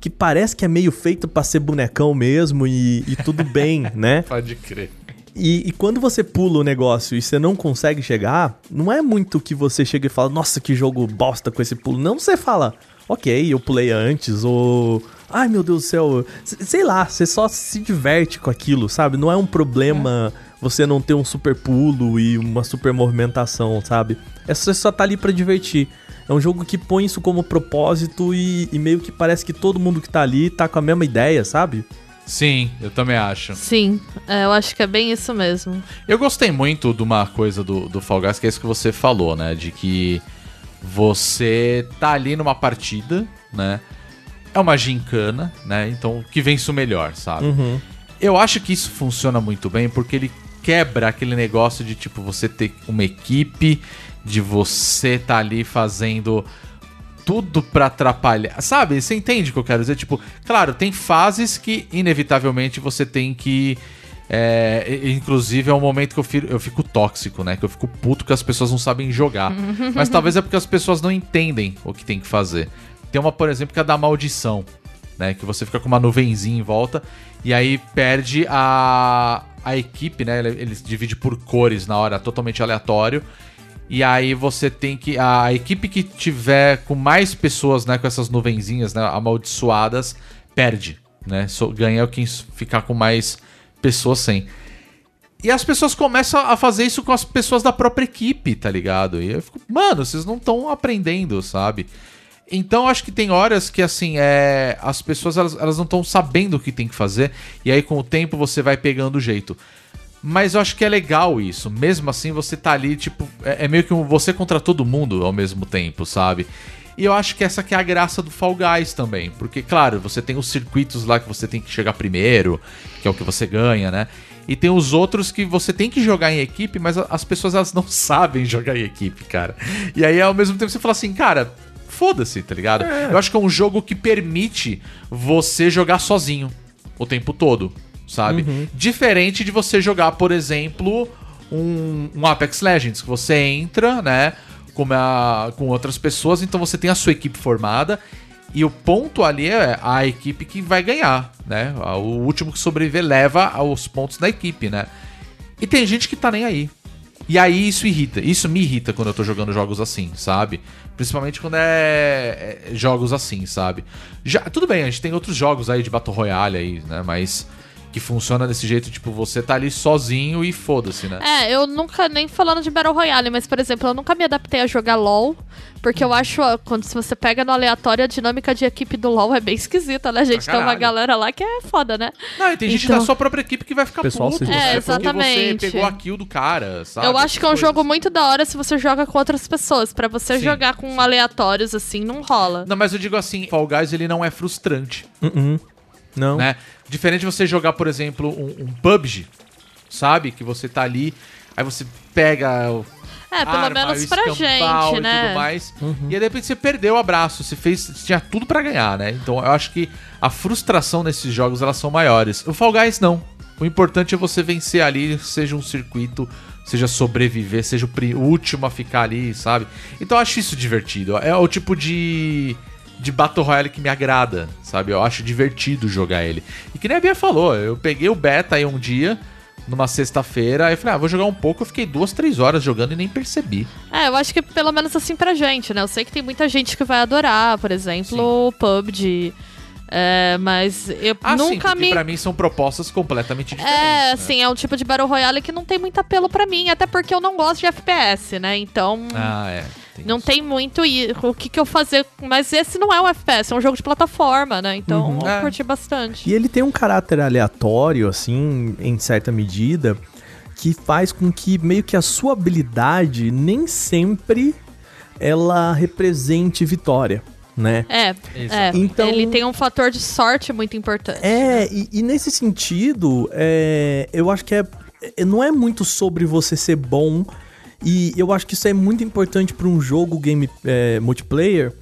que parece que é meio feito pra ser bonecão mesmo e, e tudo bem, né? Pode crer. E, e quando você pula o negócio e você não consegue chegar, não é muito que você chega e fala, nossa, que jogo bosta com esse pulo. Não, você fala, ok, eu pulei antes, ou. Ai meu Deus do céu, sei lá, você só se diverte com aquilo, sabe? Não é um problema você não ter um super pulo e uma super movimentação, sabe? É você só tá ali pra divertir. É um jogo que põe isso como propósito e, e meio que parece que todo mundo que tá ali tá com a mesma ideia, sabe? Sim, eu também acho. Sim, é, eu acho que é bem isso mesmo. Eu gostei muito de uma coisa do, do Fall Guys, que é isso que você falou, né? De que você tá ali numa partida, né? É uma gincana, né? Então, que vence o melhor, sabe? Eu acho que isso funciona muito bem porque ele quebra aquele negócio de, tipo, você ter uma equipe, de você tá ali fazendo tudo pra atrapalhar. Sabe? Você entende o que eu quero dizer? Tipo, claro, tem fases que inevitavelmente você tem que. é, inclusive é um momento que eu fico, eu fico tóxico, né? Que eu fico puto que as pessoas não sabem jogar. Mas talvez é porque as pessoas não entendem o que tem que fazer. Tem uma, por exemplo, que é da maldição, né? Que você fica com uma nuvenzinha em volta e aí perde a, a equipe, né? Ele, ele se divide por cores na hora, totalmente aleatório. E aí você tem que. A equipe que tiver com mais pessoas, né? Com essas nuvenzinhas, né? Amaldiçoadas, perde. Né? Ganha quem ficar com mais pessoas sem. E as pessoas começam a fazer isso com as pessoas da própria equipe, tá ligado? E eu fico, mano, vocês não estão aprendendo, sabe? Então acho que tem horas que assim, é, as pessoas elas, elas não estão sabendo o que tem que fazer, e aí com o tempo você vai pegando o jeito. Mas eu acho que é legal isso. Mesmo assim, você tá ali, tipo, é, é meio que um você contra todo mundo ao mesmo tempo, sabe? E eu acho que essa que é a graça do Fall Guys também. Porque, claro, você tem os circuitos lá que você tem que chegar primeiro, que é o que você ganha, né? E tem os outros que você tem que jogar em equipe, mas as pessoas elas não sabem jogar em equipe, cara. E aí, ao mesmo tempo, você fala assim, cara, foda-se, tá ligado? Eu acho que é um jogo que permite você jogar sozinho o tempo todo, sabe? Diferente de você jogar, por exemplo, um, um Apex Legends, que você entra, né, com, a- com outras pessoas, então você tem a sua equipe formada. E o ponto ali é a equipe que vai ganhar, né? O último que sobreviver leva os pontos da equipe, né? E tem gente que tá nem aí. E aí isso irrita. Isso me irrita quando eu tô jogando jogos assim, sabe? Principalmente quando é, é jogos assim, sabe? Já, tudo bem, a gente tem outros jogos aí de Battle Royale aí, né? Mas que funciona desse jeito, tipo, você tá ali sozinho e foda-se, né? É, eu nunca, nem falando de Battle Royale, mas, por exemplo, eu nunca me adaptei a jogar LoL, porque eu acho, ó, quando se você pega no aleatório, a dinâmica de equipe do LoL é bem esquisita, né, gente? Pra Tem uma galera lá que é foda, né? Não, e tem gente Então- da sua própria equipe que vai ficar Pessoal, puto, se- né? É, Porque você exatamente. pegou a kill do cara, sabe? eu acho que é um jogo coisas. muito da hora se você joga com outras pessoas. Pra você Sim, jogar com aleatórios, assim, não rola. Não, mas eu digo assim, Fall Guys ele não é frustrante, Uh-uh. Não. né? Diferente de você jogar, por exemplo, um, um PUBG, sabe? Que você tá ali, aí você pega o É, pelo arma, menos o pra gente, e né? tudo mais. E aí, de repente, você perdeu o abraço. Você fez. Você tinha tudo pra ganhar, né? Então eu acho que a frustração nesses jogos elas são maiores. O Fall Guys não. O importante é você vencer ali, seja um circuito, seja sobreviver, seja o último a ficar ali, sabe? Então eu acho isso divertido. É o tipo de. De Battle Royale que me agrada, sabe? Eu acho divertido jogar ele. E que nem a Bia falou, eu peguei o beta aí um dia, numa sexta-feira, aí eu falei, ah, vou jogar um pouco, eu fiquei duas, três horas jogando e nem percebi. É, eu acho que pelo menos assim pra gente, né? Eu sei que tem muita gente que vai adorar, por exemplo, o PUBG. É, mas eu Ah, sim, nunca porque me. pra mim são propostas completamente diferentes. É, né? assim, é um tipo de Battle Royale que não tem muito apelo pra mim, até porque eu não gosto de FPS, né? Então. Ah, é. Tem Não isso. tem muito o que, que eu fazer. Mas esse não é um FPS, é um jogo de plataforma, né? Então eu É. curti bastante. E ele tem um caráter aleatório, assim, em certa medida, que faz com que meio que a sua habilidade nem sempre ela represente vitória, né? É, é. Então- Ele tem um fator de sorte muito importante. É, e, e nesse sentido, é, eu acho que é, é- não é muito sobre você ser bom, e eu acho que isso é muito importante para um jogo game é, multiplayer,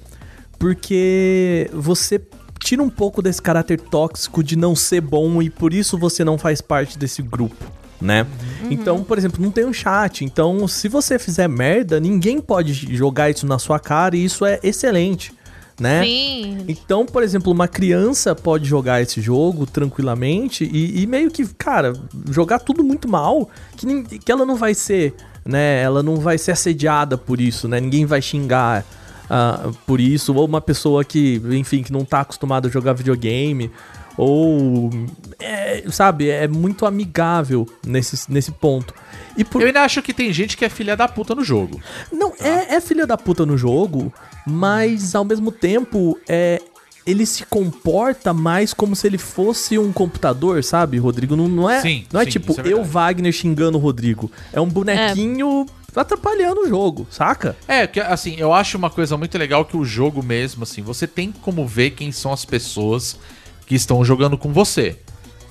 porque você tira um pouco desse caráter tóxico de não ser bom e por isso você não faz parte desse grupo. Né? Então, por exemplo, não tem um chat. Então, se você fizer merda, ninguém pode jogar isso na sua cara e isso é excelente, né? Sim. Então, por exemplo, uma criança pode jogar esse jogo tranquilamente e, e meio que, cara, jogar tudo muito mal, que, que ela não vai ser, né? Ela não vai ser assediada por isso, né? Ninguém vai xingar ah, por isso. Ou uma pessoa que, enfim, que não tá acostumada a jogar videogame. Ou, é, sabe, é muito amigável nesse, nesse ponto. E por, Eu ainda acho que tem gente que é filha da puta no jogo. não, é, é filha da puta no jogo, mas ao mesmo tempo, é, ele se comporta mais como se ele fosse um computador, sabe, Rodrigo? Não, não é, Sim, não é sim, tipo é eu. Wagner, xingando o Rodrigo. É um bonequinho atrapalhando o jogo, saca? É, que assim, eu acho uma coisa muito legal que o jogo mesmo, assim, você tem como ver quem são as pessoas que estão jogando com você.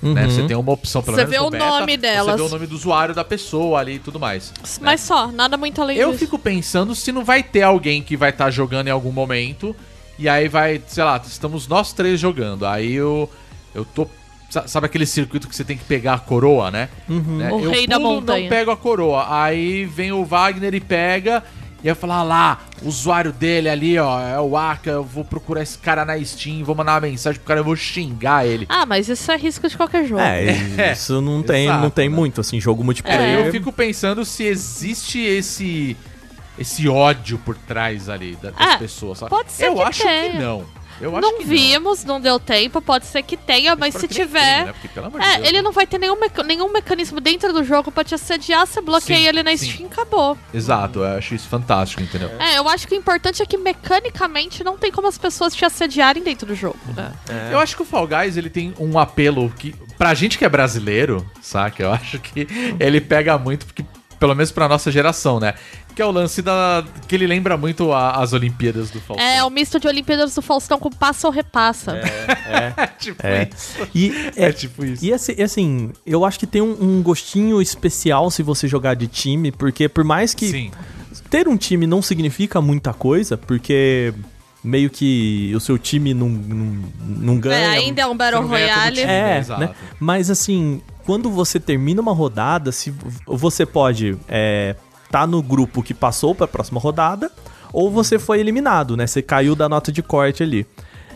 Né? Você tem uma opção, pelo Você menos vê no o beta, nome delas. Você vê o nome do usuário da pessoa ali e tudo mais. Mas só, nada muito além Eu disso. fico pensando se não vai ter alguém que vai estar jogando em algum momento e aí vai, sei lá, estamos nós três jogando. Aí eu eu tô sa- sabe aquele circuito que você tem que pegar a coroa, né? Né? O eu rei da pulo, montanha. não pego a coroa. Aí vem o Wagner e pega e aí fala ah lá, o usuário dele ali, ó, é o Aka, eu vou procurar esse cara na Steam, vou mandar uma mensagem pro cara, eu vou xingar ele. Ah, mas isso é risco de qualquer jogo. É, isso não tem, exato, não tem né? muito, assim, jogo multiplayer. Aí eu fico pensando se existe esse esse ódio por trás ali da- das Ah, pessoas. sabe? pode ser Eu que acho tenha. que não. Eu acho não que vimos, não. deu tempo, pode ser que tenha, mas se tiver. tenha, né? Porque, pelo amor de É, Deus, ele né? não vai ter nenhum, meca- nenhum mecanismo dentro do jogo pra te assediar, você bloqueia Sim, ele na sim. Steam e acabou. Exato, eu acho isso fantástico, entendeu? É, eu acho que o importante é que mecanicamente não tem como as pessoas te assediarem dentro do jogo, né? Eu acho que o Fall Guys ele tem um apelo que, pra gente que é brasileiro, saca? Eu acho que ele pega muito, porque, pelo menos pra nossa geração, né? Que é o lance da. que ele lembra muito a- as Olimpíadas do Faustão. É, o misto de Olimpíadas do Faustão com passa ou repassa. tipo É. isso. E, É tipo isso. E assim, assim, eu acho que tem um, um gostinho especial se você jogar de time, porque por mais que Sim. ter um time não significa muita coisa, porque meio que o seu time não, não, não ganha. É, ainda é um Battle Royale. É, Exato. né? Mas assim, quando você termina uma rodada, se você pode é, tá no grupo que passou para a próxima rodada, ou você foi eliminado, né? Você caiu da nota de corte ali.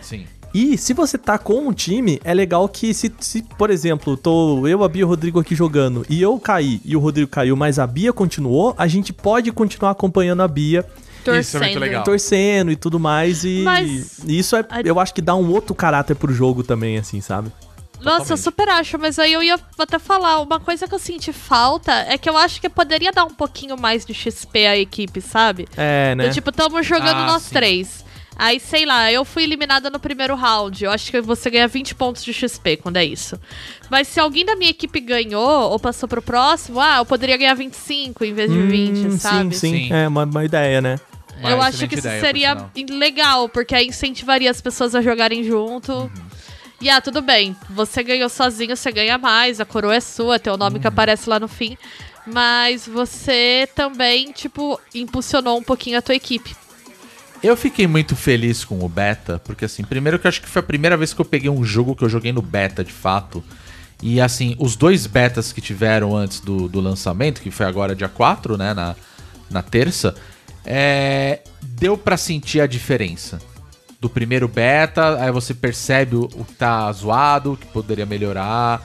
Sim. E se você tá com um time, é legal que se, se, por exemplo, tô eu, a Bia e o Rodrigo aqui jogando e eu caí e o Rodrigo caiu, mas a Bia continuou, a gente pode continuar acompanhando a Bia, Torcendo. Isso é muito legal. torcendo e tudo mais e, Mas- e isso é, eu acho que dá um outro caráter pro jogo também, assim, sabe? Nossa, eu super acho, mas aí eu ia até falar, uma coisa que eu senti falta é que eu acho que poderia dar um pouquinho mais de XP à equipe, sabe? É, né? Do tipo, tamo jogando Ah, nós sim. três. Aí, sei lá, eu fui eliminada no primeiro round. Eu acho que você ganha 20 pontos de XP quando é isso. Mas se alguém da minha equipe ganhou ou passou pro próximo, ah, eu poderia ganhar 25 em vez de 20, Hum, sabe? Sim, sim, Sim. É uma, uma ideia, né? Uma eu acho que isso ideia, seria legal, porque aí incentivaria as pessoas a jogarem junto. Uhum. E ah, tudo bem, você ganhou sozinho, você ganha mais, a coroa é sua, teu nome Uhum. que aparece lá no fim. Mas você também, tipo, impulsionou um pouquinho a tua equipe. Eu fiquei muito feliz com o beta, porque assim, primeiro que eu acho que foi a primeira vez que eu peguei um jogo que eu joguei no beta de fato. E assim, os dois betas que tiveram antes do, do lançamento, que foi agora dia 4, né, na, na terça, é, deu pra sentir a diferença. Do primeiro beta, aí você percebe o, o que tá zoado, o que poderia melhorar.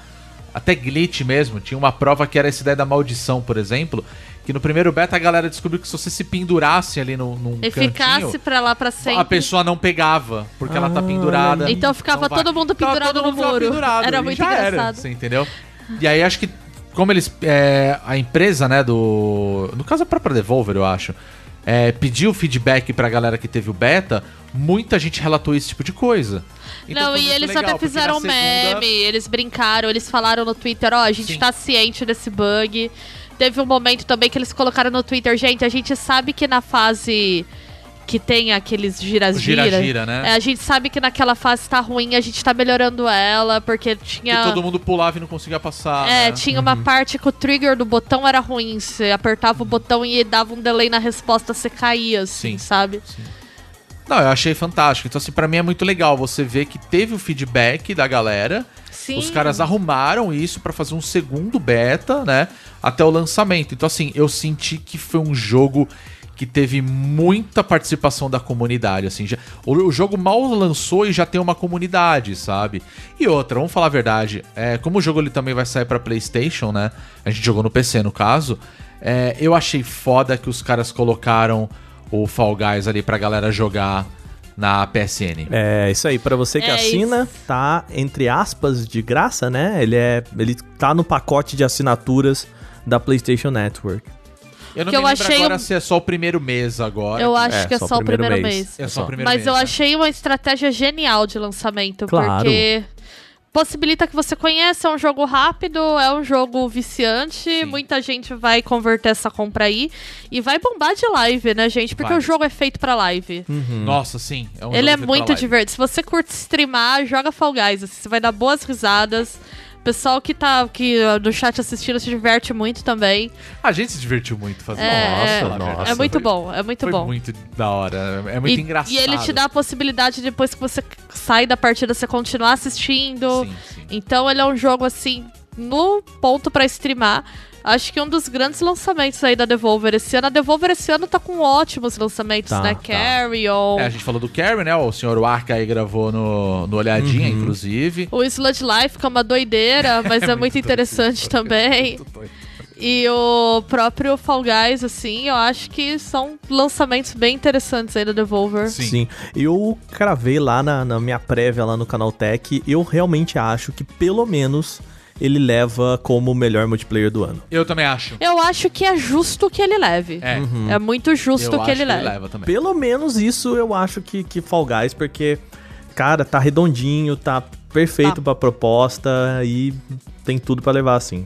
Até glitch mesmo, tinha uma prova que era essa ideia da maldição, por exemplo, que no primeiro beta a galera descobriu que se você se pendurasse ali no, num E cantinho, ficasse pra lá pra sempre. a pessoa não pegava, porque ela tá Ah, pendurada. Então ficava todo mundo pendurado todo no mundo ficava muro. pendurado, Era e muito engraçado. você entendeu? E aí acho que, como eles. é, a empresa, né, do. No caso a própria Devolver, eu acho. É, pediu feedback pra galera que teve o beta, muita gente relatou esse tipo de coisa. Então não, e eles legal, até fizeram segunda- meme, eles brincaram, eles falaram no Twitter, ó, a gente Sim. tá ciente desse bug. Teve um momento também que eles colocaram no Twitter, gente, a gente sabe que na fase que tem aqueles gira-gira, gira-gira, né? é, a gente sabe que naquela fase tá ruim, a gente tá melhorando ela, porque Que tinha... todo mundo pulava e não conseguia passar. É, né? tinha uma parte que o trigger do botão era ruim. Você apertava o botão e dava um delay na resposta, você caía, assim, Sim. sabe? Não, eu achei fantástico. Então, assim, pra mim é muito legal você ver que teve o feedback da galera. Sim. Os caras arrumaram isso pra fazer um segundo beta, né? Até o lançamento. Então, assim, eu senti que foi um jogo que teve muita participação da comunidade, assim. Já, o, o jogo mal lançou e já tem uma comunidade, sabe? E outra, vamos falar a verdade, é, como o jogo ele também vai sair pra PlayStation, né? A gente jogou no PC, no caso. é, eu achei foda que os caras colocaram o Fall Guys ali pra galera jogar na PSN. É, isso aí. Pra você que É assina, isso. tá, entre aspas, de graça, né? Ele é. Ele tá no pacote de assinaturas da PlayStation Network. Eu não Que me eu lembro achei agora um- se é só o primeiro mês agora. Eu acho É, que é só, o primeiro mês. É só o primeiro Mas mês, eu né? achei uma estratégia genial de lançamento, Claro. porque possibilita que você conheça, é um jogo rápido, é um jogo viciante, muita gente vai converter essa compra aí e vai bombar de live, né, gente? Porque Vai. o jogo é feito pra live. Nossa, sim. É um Ele jogo é muito divertido. Se você curte streamar, joga Fall Guys, assim, você vai dar boas risadas. O pessoal que tá aqui ó, no chat assistindo se diverte muito também. A gente se divertiu muito fazendo. É, falar a é, verdade. é muito Foi- bom, é muito Foi bom. muito da hora. É muito e, engraçado. E ele te dá a possibilidade, depois que você sai da partida, você continuar assistindo. Sim, sim. Então ele é um jogo, assim, no ponto pra streamar. Acho que um dos grandes lançamentos aí da Devolver esse ano. A Devolver esse ano tá com ótimos lançamentos, Tá, né? tá. Carrion. É, a gente falou do Carrie, né? O senhor Warka aí gravou no, no Olhadinha, Uhum. inclusive. O Sludge Life, que é uma doideira, mas é, muito interessante também. E o próprio Fall Guys, assim, eu acho que são lançamentos bem interessantes aí da Devolver. Sim. Sim. Eu cravei lá na, na minha prévia lá no Canal Tech. Eu realmente acho que pelo menos ele leva como o melhor multiplayer do ano. Eu também acho. Eu acho que é justo que ele leve. É. É muito justo eu que acho ele leve. também. Pelo menos isso eu acho que, que Fall Guys, porque, cara, tá redondinho, tá perfeito Tá. pra proposta e tem tudo pra levar assim.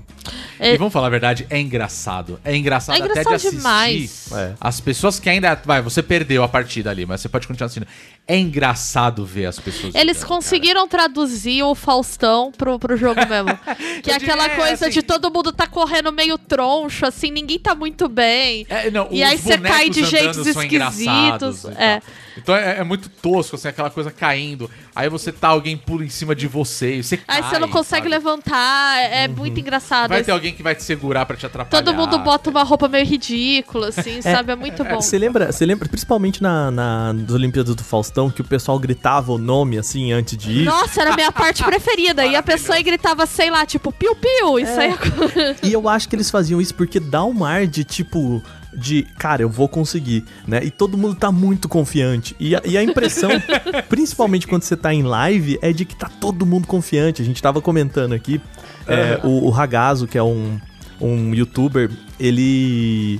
É- E vamos falar a verdade, é engraçado. É engraçado, É até de engraçado assistir. demais. É. As pessoas que ainda. Vai, você perdeu a partida ali, mas você pode continuar assistindo. É engraçado ver as pessoas. Eles jogando, conseguiram traduzir o Faustão pro, pro jogo mesmo. que é aquela diria, coisa assim- de todo mundo tá correndo meio troncho, assim, ninguém tá muito bem. cara. É, não, E aí você cai de jeitos esquisitos. É. Então é, é muito tosco, assim, aquela coisa caindo. Aí você tá, alguém pula em cima de você e você Aí cai, você não consegue sabe? levantar, é muito engraçado. Vai ter alguém que vai te segurar pra te atrapalhar. Todo mundo bota uma roupa meio ridícula, assim, sabe? É muito bom. Você lembra, você lembra, principalmente na, na, nas Olimpíadas do Faustão, que o pessoal gritava o nome assim antes de ir? Nossa, era a minha parte preferida. E a pessoa aí gritava, sei lá, tipo, piu-piu. Isso aí E eu acho que eles faziam isso porque dá um ar de tipo. De, cara, eu vou conseguir, né? E todo mundo tá muito confiante. E a, e a impressão, principalmente quando você tá em live, é de que tá todo mundo confiante. A gente tava comentando aqui, é, o, o Ragazo, que é um, um youtuber, ele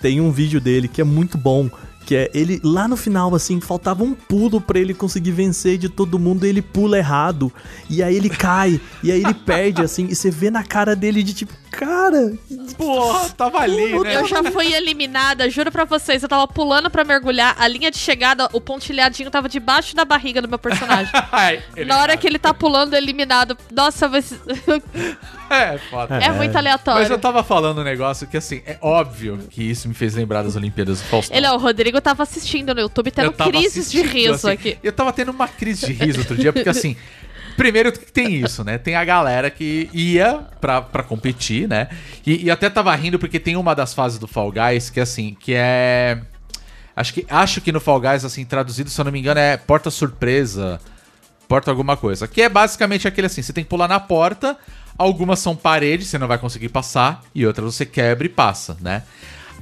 tem um vídeo dele que é muito bom. Que é ele lá no final, assim, faltava um pulo pra ele conseguir vencer de todo mundo, e ele pula errado. E aí ele cai, e aí ele perde, assim, e você vê na cara dele de tipo, cara, Porra, tava ali, né? Eu já fui eliminada, juro pra vocês. Eu tava pulando pra mergulhar, a linha de chegada, o pontilhadinho tava debaixo da barriga do meu personagem. Na hora que ele tá pulando, eliminado. Nossa, mas... É, foda. é muito aleatório. Mas eu tava falando um negócio que, assim, é óbvio que isso me fez lembrar das Olimpíadas do Faustão. Ele, ó, o Rodrigo tava assistindo no YouTube, tendo crises de riso assim, aqui. Eu tava tendo uma crise de riso outro dia, porque assim. Primeiro que tem isso, né? Tem a galera que ia pra, pra competir, né? E, e até tava rindo porque tem uma das fases do Fall Guys que assim, que é. Acho que, acho que no Fall Guys, assim, traduzido, se eu não me engano, é porta surpresa. Porta alguma coisa. Que é basicamente aquele assim: você tem que pular na porta. Algumas são paredes, você não vai conseguir passar. E outras você quebra e passa, né?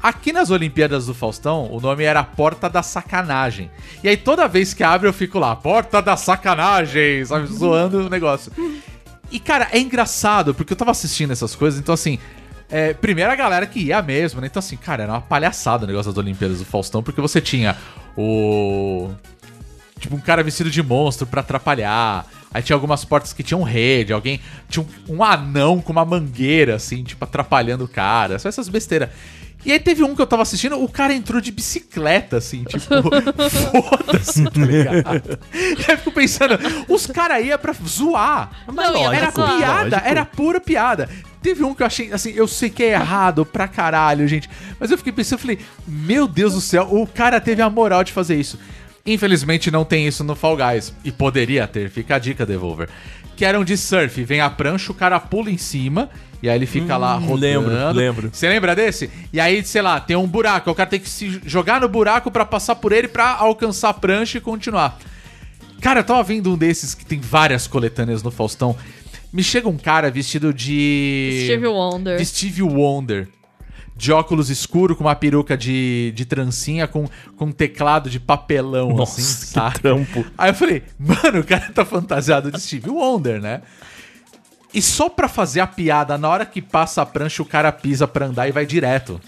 Aqui nas Olimpíadas do Faustão, o nome era Porta da Sacanagem. E aí toda vez que abre eu fico lá, Porta da Sacanagem, sabe? Zoando o negócio. E cara, é engraçado, porque eu tava assistindo essas coisas, então assim. É, primeiro a galera que ia mesmo, né? Então, assim, cara, era uma palhaçada o negócio das Olimpíadas do Faustão, porque você tinha o. Tipo, um cara vestido de monstro pra atrapalhar. Aí tinha algumas portas que tinham rede, alguém. Tinha um, um anão com uma mangueira, assim, tipo, atrapalhando o cara. Só essas besteiras. E aí teve um que eu tava assistindo, o cara entrou de bicicleta, assim, tipo, foda-se, tá ligado? E aí eu fico pensando, os caras iam pra zoar. Não, ia era piada, lógico. era pura piada. Teve um que eu achei, assim, eu sei que é errado pra caralho, gente. Mas eu fiquei pensando, eu falei, meu Deus do céu, o cara teve a moral de fazer isso. Infelizmente não tem isso no Fall Guys. E poderia ter, fica a dica, Devolver. Que eram de surf, vem a prancha, o cara pula em cima, e aí ele fica lá rodando. lembro, lembro. Você lembra desse? E aí, sei lá, tem um buraco, o cara tem que se jogar no buraco pra passar por ele pra alcançar a prancha e continuar. Cara, eu tava vendo um desses que tem várias coletâneas no Faustão. Me chega um cara vestido de. Steve Wonder. De Steve Wonder. De óculos escuro, com uma peruca de, de trancinha, com, com um teclado de papelão, Nossa, assim, que saca? trampo. Aí eu falei, mano, o cara tá fantasiado de Steve Wonder, né? E só pra fazer a piada, na hora que passa a prancha, o cara pisa pra andar e vai direto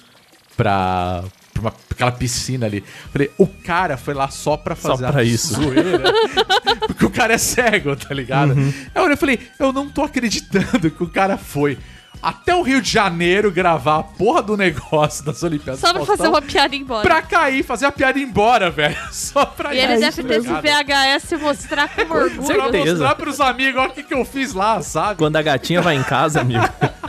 pra, pra uma- pra aquela piscina ali. Falei, o cara foi lá só pra Só fazer pra a isso. zoeira. Porque o cara é cego, tá ligado? Uhum. Aí eu falei, eu não tô acreditando que o cara foi até o Rio de Janeiro gravar a porra do negócio das Olimpíadas. Só pra Faustão fazer uma piada embora. Pra cair, fazer a piada embora, velho. Só pra E ele isso, deve ter esse ligado? VHS e mostrar com orgulho. Pra Certeza. mostrar pros amigos, ó, o que, que eu fiz lá, sabe? Quando a gatinha vai em casa, amigo.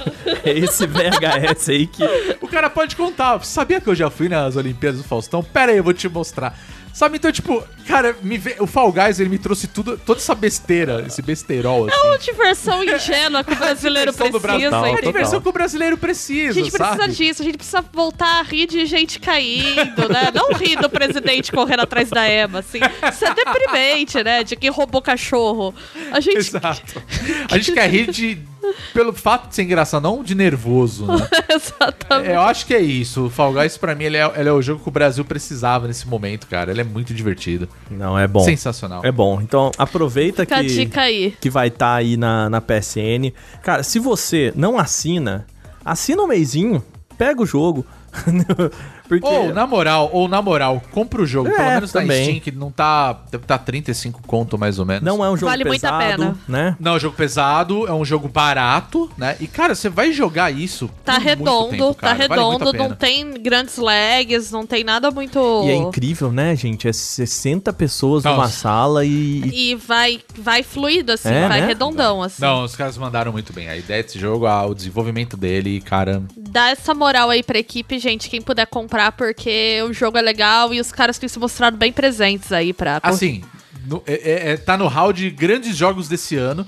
É esse VHS aí que. O cara pode contar. Sabia que eu já fui nas Olimpíadas do Faustão? Pera aí, eu vou te mostrar. Sabe, então, tipo, cara, o Fall Guys, ele me trouxe tudo, toda essa besteira, esse besteirol, assim. É uma diversão ingênua que o brasileiro Diversão do Brasil. precisa. É a diversão que o brasileiro precisa, A gente precisa sabe? disso, a gente precisa voltar a rir de gente caindo, né? Não rir do presidente correndo atrás da Ema, assim. Isso é deprimente, né? De quem roubou cachorro. A gente. Exato. A gente quer rir de, pelo fato de ser engraçado, não de nervoso, né? Exatamente. É, eu acho que é isso. O Fall Guys, pra mim, ele é, ele é o jogo que o Brasil precisava nesse momento, cara. Ele é muito divertido. Não, é bom. Sensacional. É bom. Então aproveita Fica a que. dica aí. que vai estar aí na, na PSN. Cara, se você não assina, assina um mêsinho, pega o jogo. Porque Ou, na moral, ou na moral, compra o jogo. É, pelo menos na também. Steam, que não tá. Deve tá 35 conto, mais ou menos. não é um jogo Vale muito a pesado, pena. né? Não, é um jogo pesado, é um jogo barato, né? E, cara, você vai jogar isso. Tá por muito redondo, tempo, tá. Vale redondo, pena. não tem grandes lags, não tem nada muito. E é incrível, né, gente? É 60 pessoas numa Nossa. sala e, e E vai, vai fluido, assim, É, vai né? redondão, assim. Não, os caras mandaram muito bem. A ideia desse jogo, ah, o desenvolvimento dele, cara. Dá essa moral aí pra equipe, gente, quem puder comprar, porque o jogo é legal e os caras têm se mostrado bem presentes aí pra. Assim, no- é- é- é- tá no hall de grandes jogos desse ano.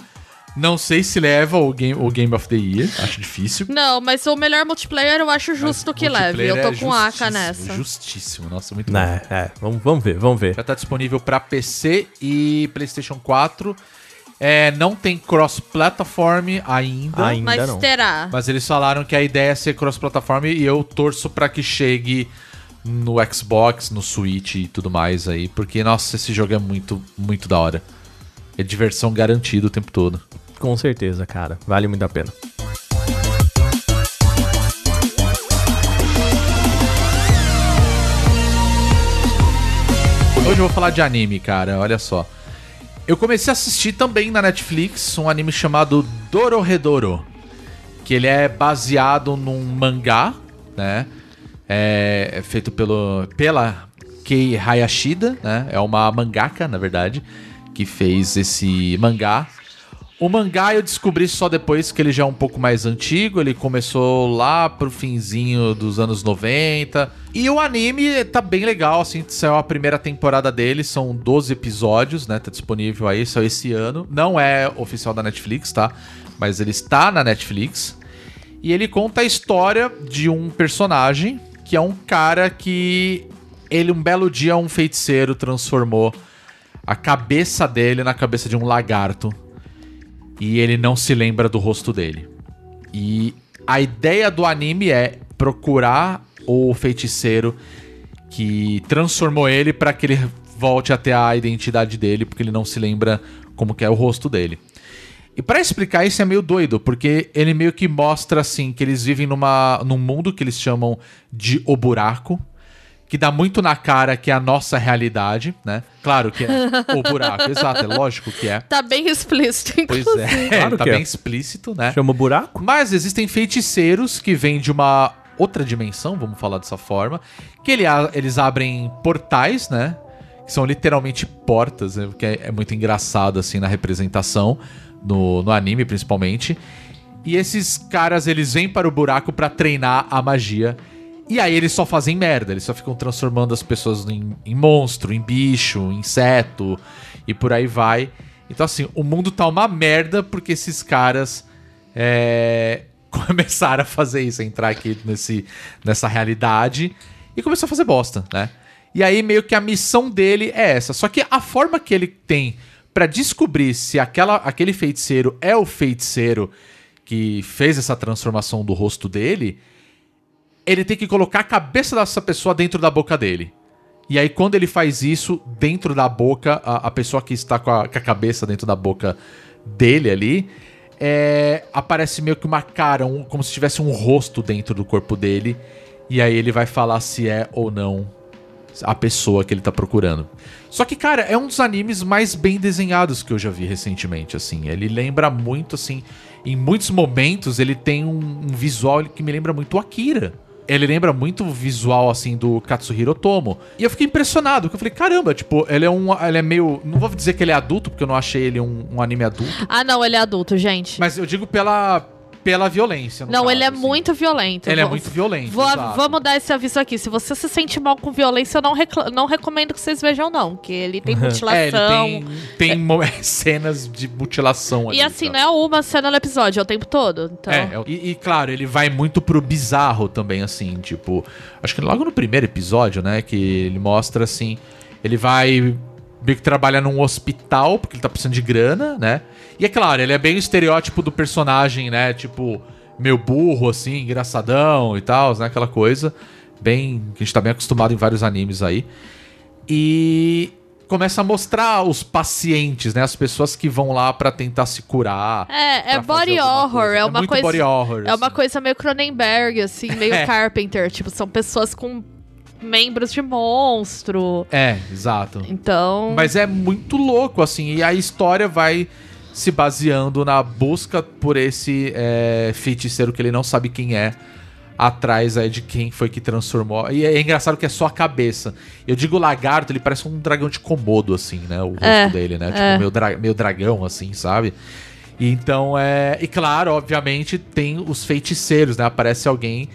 Não sei se leva o Game, o Game of the Year, acho difícil. Não, mas o melhor multiplayer eu acho justo que leve. Eu tô com é AK justíssimo, nessa. Justíssimo, nossa, muito bom. É, é, vamos, vamos ver, vamos ver. Já tá disponível pra PC e PlayStation 4. É, não tem cross-platform ainda. Ainda Mas não. terá. Mas eles falaram que a ideia é ser cross-platform e eu torço pra que chegue no Xbox, no Switch e tudo mais aí, porque nossa, esse jogo é muito, muito da hora. É diversão garantida o tempo todo. Com certeza, cara. Vale muito a pena. Hoje eu vou falar de anime, cara, olha só. Eu comecei a assistir também na Netflix um anime chamado Dororedoro, que ele é baseado num mangá, né? É, é feito pelo, pela Kei Hayashida, né? É uma mangaka, na verdade, que fez esse mangá. O mangá eu descobri só depois que ele já é um pouco mais antigo, ele começou lá pro finzinho dos anos 90. E o anime tá bem legal, assim, saiu a primeira temporada dele, são 12 episódios, né? Tá disponível aí, saiu esse ano. Não é oficial da Netflix, tá? Mas ele está na Netflix. E ele conta a história de um personagem que é um cara que ele um belo dia um feiticeiro transformou a cabeça dele na cabeça de um lagarto e ele não se lembra do rosto dele. E a ideia do anime é procurar o feiticeiro que transformou ele para que ele volte a ter a identidade dele, porque ele não se lembra como que é o rosto dele. E para explicar isso é meio doido, porque ele meio que mostra assim que eles vivem numa, num mundo que eles chamam de o buraco, que dá muito na cara que é a nossa realidade, né? Claro que é o buraco, exato, é lógico que é. Tá bem explícito, Pois inclusive. é, Claro tá que é. bem explícito, né? Chama buraco? Mas existem feiticeiros que vêm de uma outra dimensão, vamos falar dessa forma, que ele eles abrem portais, né? Que são literalmente portas, né? que é, é muito engraçado assim na representação no, no anime principalmente. E esses caras eles vêm para o buraco para treinar a magia. E aí eles só fazem merda, eles só ficam transformando as pessoas em, em monstro, em bicho, em inseto e por aí vai. Então assim, o mundo tá uma merda porque esses caras é, começaram a fazer isso, a entrar aqui nesse, nessa realidade e começou a fazer bosta, né? E aí meio que a missão dele é essa. Só que a forma que ele tem pra descobrir se aquela, aquele feiticeiro é o feiticeiro que fez essa transformação do rosto dele, ele tem que colocar a cabeça dessa pessoa dentro da boca dele. E aí, quando ele faz isso, dentro da boca, a, a pessoa que está com a, com a cabeça dentro da boca dele ali, é, aparece meio que uma cara, um- como se tivesse um rosto dentro do corpo dele. E aí ele vai falar se é ou não a pessoa que ele tá procurando. Só que, cara, é um dos animes mais bem desenhados que eu já vi recentemente, assim. Ele lembra muito, assim, em muitos momentos ele tem um, um visual que me lembra muito o Akira. Ele lembra muito o visual, assim, do Katsuhiro Otomo. E eu fiquei impressionado, porque eu falei, caramba, tipo, ele é um. Ele é meio. Não vou dizer que ele é adulto, porque eu não achei ele um, um anime adulto. Ah, não, ele é adulto, gente. Mas eu digo pela. Pela violência. no não, caso, ele é assim. muito violento. Ele é Vou- muito violento. Vou, vamos dar esse aviso aqui. Se você se sente mal com violência, eu não, não recomendo que vocês vejam, não. Que ele tem mutilação. É, ele tem, tem mo- cenas de mutilação ali. E assim, tá? não é uma cena no episódio, é o tempo todo. Então, É, é e, e, claro, ele vai muito pro bizarro também, assim, tipo. Acho que logo no primeiro episódio, né? Que ele mostra assim. Ele vai meio que trabalhar num hospital, porque ele tá precisando de grana, né? E é claro, ele é bem o estereótipo do personagem, né? Tipo, meio burro, assim, engraçadão e tal, né? Aquela coisa. Bem. que a gente tá bem acostumado em vários animes aí. E começa a mostrar os pacientes, né? As pessoas que vão lá pra tentar se curar. É, é pra fazer body horror, coisa. é uma muito coisa. body horror. É uma assim. coisa meio Cronenberg, assim, meio É. Carpenter. Tipo, são pessoas com membros de monstro. É, exato. Então. Mas é muito louco, assim, e a história vai se baseando na busca por esse é, feiticeiro que ele não sabe quem é, atrás aí de quem foi que transformou. E é engraçado que é só a cabeça. Eu digo lagarto, ele parece um dragão de Komodo, assim, né? O rosto É, dele, né? Tipo, é. meio, dra meio dragão, assim, sabe? E então é. E claro, obviamente, tem os feiticeiros, né? Aparece alguém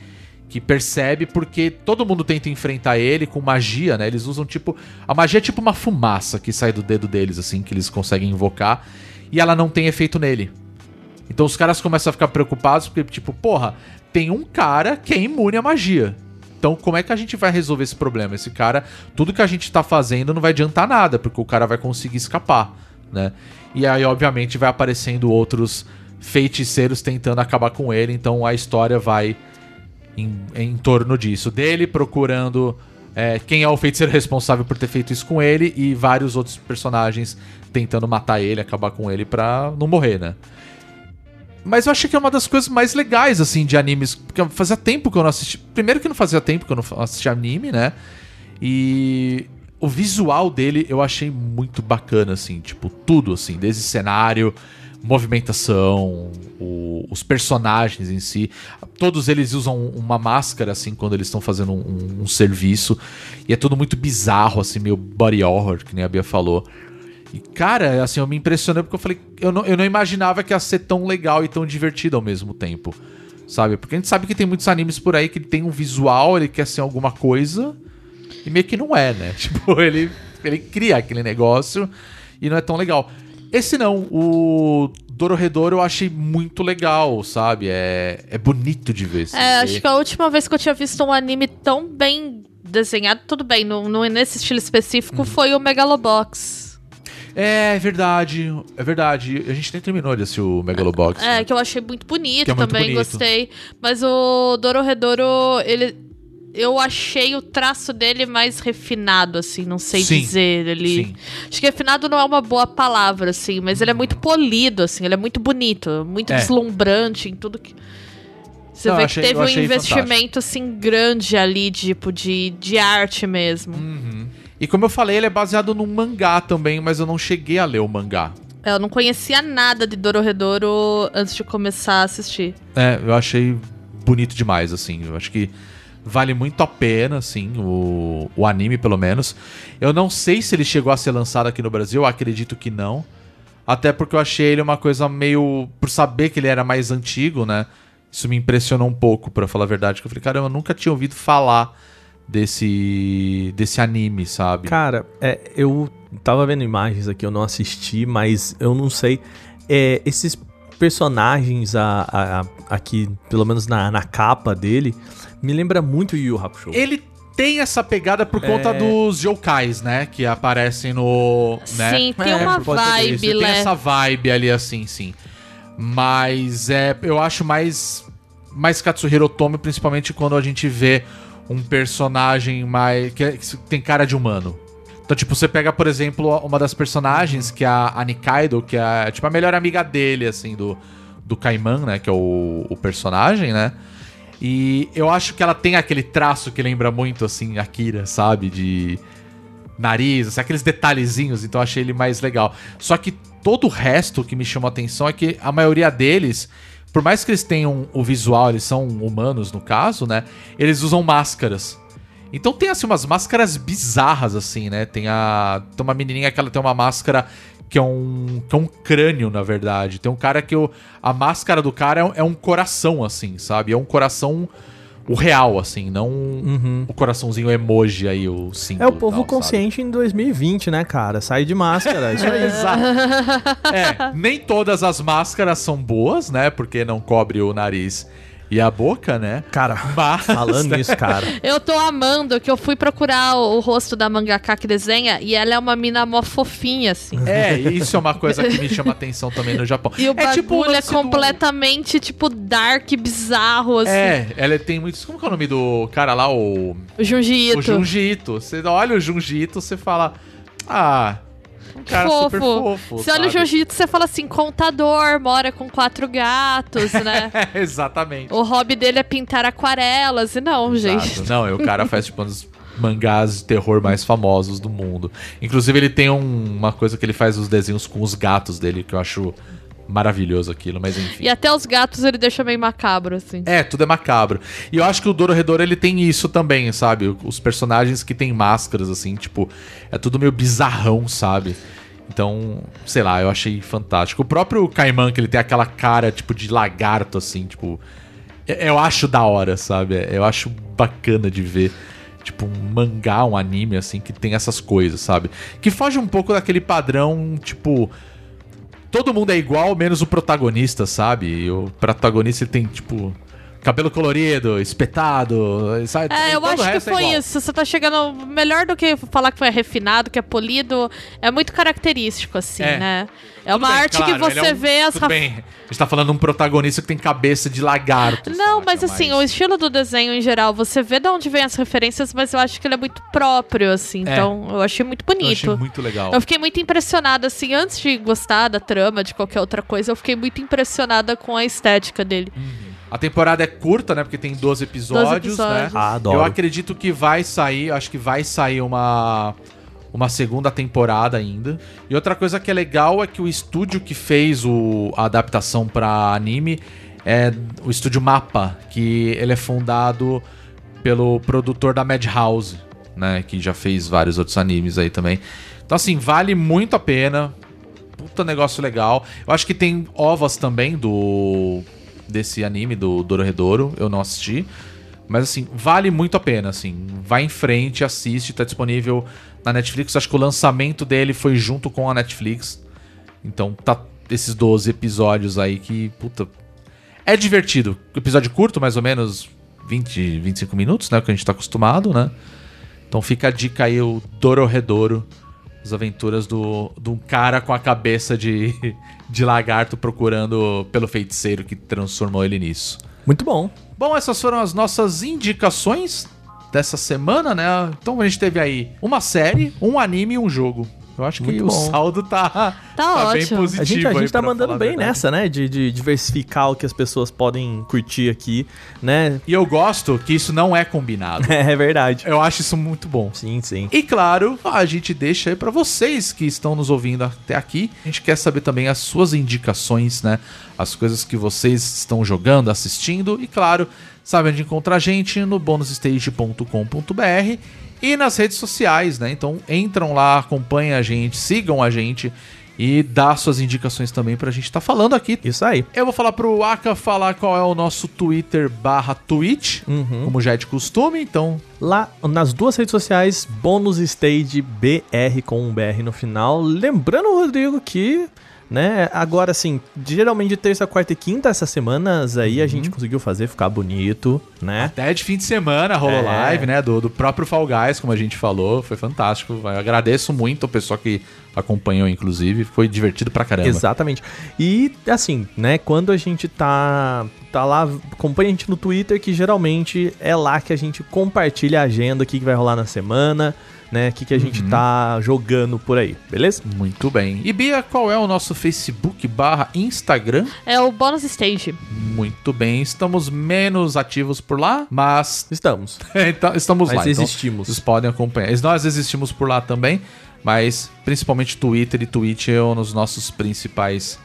que percebe porque todo mundo tenta enfrentar ele com magia, né? Eles usam tipo. A magia é tipo uma fumaça que sai do dedo deles, assim, que eles conseguem invocar. E ela não tem efeito nele. Então os caras começam a ficar preocupados porque, tipo, porra, tem um cara que é imune à magia. Então, como é que a gente vai resolver esse problema? Esse cara, tudo que a gente tá fazendo não vai adiantar nada, porque o cara vai conseguir escapar, né? E aí, obviamente, vai aparecendo outros feiticeiros tentando acabar com ele, então a história vai em, em torno disso. Dele procurando é, quem é o feiticeiro responsável por ter feito isso com ele e vários outros personagens tentando matar ele, acabar com ele pra não morrer, né? Mas eu achei que é uma das coisas mais legais, assim, de animes. Porque fazia tempo que eu não assisti. Primeiro que não fazia tempo que eu não assisti anime, né? E o visual dele eu achei muito bacana, assim, tipo, tudo, assim, desde cenário, movimentação, o- os personagens em si. Todos eles usam uma máscara, assim, quando eles estão fazendo um, um serviço. E é tudo muito bizarro, assim, meio body horror, que nem a Bia falou. E, cara, assim, eu me impressionei porque eu falei, eu não, eu não imaginava que ia ser tão legal e tão divertido ao mesmo tempo. Sabe? Porque a gente sabe que tem muitos animes por aí que tem um visual, ele quer ser alguma coisa, e meio que não é, né? Tipo, ele, ele cria aquele negócio e não é tão legal. Esse não, o Dororedoro eu achei muito legal, sabe? É, é bonito de ver. É, ver. acho que a última vez que eu tinha visto um anime tão bem desenhado, tudo bem, não, não é nesse estilo específico, foi o Megalobox. É, é verdade, é verdade. A gente nem terminou de assistir o Megalobox. É, né? que eu achei muito bonito é muito também, bonito. gostei. Mas o Dororedoro, ele. Eu achei o traço dele mais refinado, assim, não sei Sim, dizer. Ele. sim. Acho que refinado não é uma boa palavra, assim, mas ele é muito polido, assim, ele é muito bonito, muito É. deslumbrante em tudo que. Você Não, vê achei- que teve um investimento, assim, grande ali, tipo, de, de arte mesmo. Hum. E como eu falei, ele é baseado num mangá também, mas eu não cheguei a ler o mangá. Eu não conhecia nada de Dororedoro antes de começar a assistir. É, eu achei bonito demais, assim. Eu acho que vale muito a pena, assim, o, o anime, pelo menos. Eu não sei se ele chegou a ser lançado aqui no Brasil, acredito que não. Até porque eu achei ele uma coisa meio. Por saber que ele era mais antigo, né? Isso me impressionou um pouco, pra falar a verdade. Que eu falei, caramba, eu nunca tinha ouvido falar desse. desse anime, sabe? Cara, é, eu tava vendo imagens aqui, eu não assisti, mas eu não sei. É, esses personagens a, a- a- aqui, pelo menos na, na capa dele, me lembra muito Yu Yu Hakusho. Ele tem essa pegada por conta É. dos yokais, né? Que aparecem no. Né? Sim, tem É, uma vibe, Isso, tem né? essa vibe ali assim, sim. Mas é, eu acho mais mais Katsuhiro Otomo, principalmente quando a gente vê um personagem mais que, é- que tem cara de humano. Então, tipo, você pega, por exemplo, uma das personagens, que é a, a Nikaido, que é tipo a melhor amiga dele, assim, do, do Kaiman, né? Que é o, o personagem, né? E eu acho que ela tem aquele traço que lembra muito, assim, Akira, sabe? De nariz, assim, aqueles detalhezinhos, então achei ele mais legal. Só que todo o resto que me chamou a atenção é que a maioria deles, por mais que eles tenham o visual, eles são humanos no caso, né? Eles usam máscaras. Então tem assim umas máscaras bizarras assim, né? Tem a tem uma menininha que ela tem uma máscara que é um que é um crânio, na verdade. Tem um cara que o, a máscara do cara é um, é um coração assim, sabe? É um coração o real assim, não o coraçãozinho emoji aí o símbolo. É o povo tal, sabe? consciente em 2020, né, cara? Sai de máscara. Isso aí. Exato. É, nem todas as máscaras são boas, né? Porque não cobre o nariz e a boca, né? Cara, Mas, falando nisso, cara. Eu tô amando que eu fui procurar o, o rosto da mangaka que desenha e ela é uma mina mó fofinha, assim. É, isso é uma coisa que me chama atenção também no Japão. E o é bagulho tipo é lance do- completamente, tipo, dark, bizarro, assim. É, ela tem muitos. Como que é o nome do cara lá? O. O Junji Ito. O Junji Ito. Você olha o Junji Ito, você fala. Ah. Um cara super fofo. Você olha o sabe? Ito, você fala assim, contador, mora com quatro gatos, né? Exatamente. o hobby dele é pintar aquarelas. E não, gente. Exato. Não, e o cara faz tipo um dos mangás de terror mais famosos do mundo. Inclusive, ele tem um- uma coisa que ele faz os desenhos com os gatos dele, que eu acho maravilhoso aquilo, mas enfim. E até os gatos ele deixa meio macabro, assim. É, tudo é macabro. E eu acho que o Dororedoro ele tem isso também, sabe? Os personagens que têm máscaras, assim, tipo, é tudo meio bizarrão, sabe? Então, sei lá, eu achei fantástico. O próprio Kaiman, que ele tem aquela cara, tipo, de lagarto, assim, tipo. eu- Eu acho da hora, sabe? Eu acho bacana de ver. Tipo, um mangá, um anime, assim, que tem essas coisas, sabe? Que foge um pouco daquele padrão, tipo. Todo mundo é igual, menos o protagonista, sabe? E o protagonista tem, tipo. Cabelo colorido, espetado, sabe? É, eu acho que é foi igual. isso. Você tá chegando melhor do que falar que foi refinado, que é polido. É muito característico, assim, É. né? É Tudo uma bem, arte claro, que você ele é um- vê as Tudo bem, a gente tá falando de um protagonista que tem cabeça de lagarto. Não, saca? mas assim, o estilo do desenho em geral, você vê de onde vem as referências, mas eu acho que ele é muito próprio, assim. É. Então, eu achei muito Eu bonito. achei muito legal. Eu fiquei muito impressionada, assim, antes de gostar da trama, de qualquer outra coisa, eu fiquei muito impressionada com a estética dele. A temporada é curta, né? Porque tem 12 episódios, episódios. né? Ah, adoro. Eu acredito que vai sair, acho que vai sair uma uma segunda temporada ainda. E outra coisa que é legal é que o estúdio que fez o, a adaptação pra anime é o estúdio Mapa, que ele é fundado pelo produtor da Madhouse, né, que já fez vários outros animes aí também. Então assim, vale muito a pena. Puta negócio legal. Eu acho que tem ovas também do desse anime do Dororedoro, eu não assisti. Mas assim, vale muito a pena, assim. Vai em frente, assiste, tá disponível na Netflix. Acho que o lançamento dele foi junto com a Netflix. Então tá esses 12 episódios aí que, puta. É divertido. Episódio curto, mais ou menos 20, 25 minutos, né? Que a gente tá acostumado, né? Então fica a dica aí, o Dororedoro. As aventuras do, de um cara com a cabeça de, de lagarto procurando pelo feiticeiro que transformou ele nisso. Muito bom. Bom, essas foram as nossas indicações dessa semana, né? Então a gente teve aí uma série, um anime e um jogo. Eu acho que Muito o bom. saldo tá, tá bem ótimo. positivo. A gente, a aí, gente tá mandando bem verdade. nessa, né? De, de diversificar o que as pessoas podem curtir aqui, né? E eu gosto que isso não é combinado. É verdade. Eu acho isso muito bom. Sim, sim. E claro, a gente deixa aí pra vocês que estão nos ouvindo até aqui. A gente quer saber também as suas indicações, né? As coisas que vocês estão jogando, assistindo. E claro, sabe onde encontrar a gente? No bonusstage.com.br e nas redes sociais, né? Então entram lá, acompanhem a gente, sigam a gente e dá suas indicações também pra gente estar falando aqui. Isso aí. Eu vou falar pro Aka falar qual é o nosso Twitter barra Twitch, como já é de costume, então Lá nas duas redes sociais, Bônus Stage BR com um BR no final. Lembrando, Rodrigo, que, né, agora assim, geralmente terça, quarta e quinta, essas semanas aí a gente conseguiu fazer ficar bonito, né? Até de fim de semana rolou É. live, né? Do, do próprio Fall Guys, como a gente falou. Foi fantástico. Eu agradeço muito o pessoal que acompanhou, inclusive. Foi divertido pra caramba. Exatamente. E assim, né, quando a gente tá tá lá, acompanha a gente no Twitter, que geralmente é lá que a gente compartilha a agenda, o que, que vai rolar na semana, né, o que, que a gente tá jogando por aí, beleza? Muito bem. E Bia, qual é o nosso Facebook barra Instagram? É o Bonus Stage. Muito bem. Estamos menos ativos por lá, mas Estamos. então, estamos Mas lá. Então, existimos. vocês podem acompanhar. Nós existimos por lá também, mas principalmente Twitter e Twitch é um dos nossos principais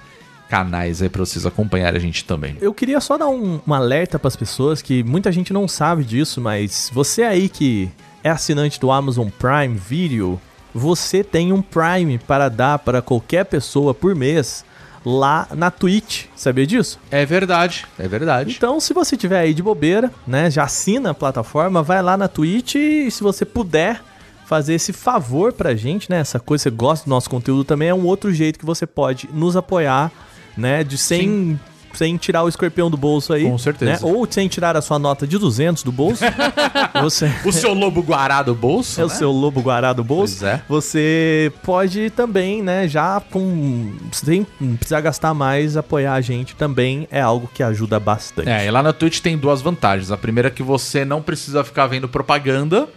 canais aí pra vocês acompanharem a gente também. Eu queria só dar um, um alerta para as pessoas que muita gente não sabe disso, mas você aí que é assinante do Amazon Prime Video, você tem um Prime para dar para qualquer pessoa por mês lá na Twitch. Sabia disso? É verdade, é verdade. Então, se você tiver aí de bobeira, né, já assina a plataforma, vai lá na Twitch e se você puder fazer esse favor pra gente, né, essa coisa, você gosta do nosso conteúdo também, é um outro jeito que você pode nos apoiar, né, de sem sem tirar o escorpião do bolso aí. Com certeza. né, Ou sem tirar a sua nota de 200 do bolso. você O seu lobo guará do bolso, é o né? seu lobo guará do bolso. Pois é. Você pode também, né, já com sem precisar gastar mais, apoiar a gente também é algo que ajuda bastante. É, e lá na Twitch tem duas vantagens. A primeira é que você não precisa ficar vendo propaganda.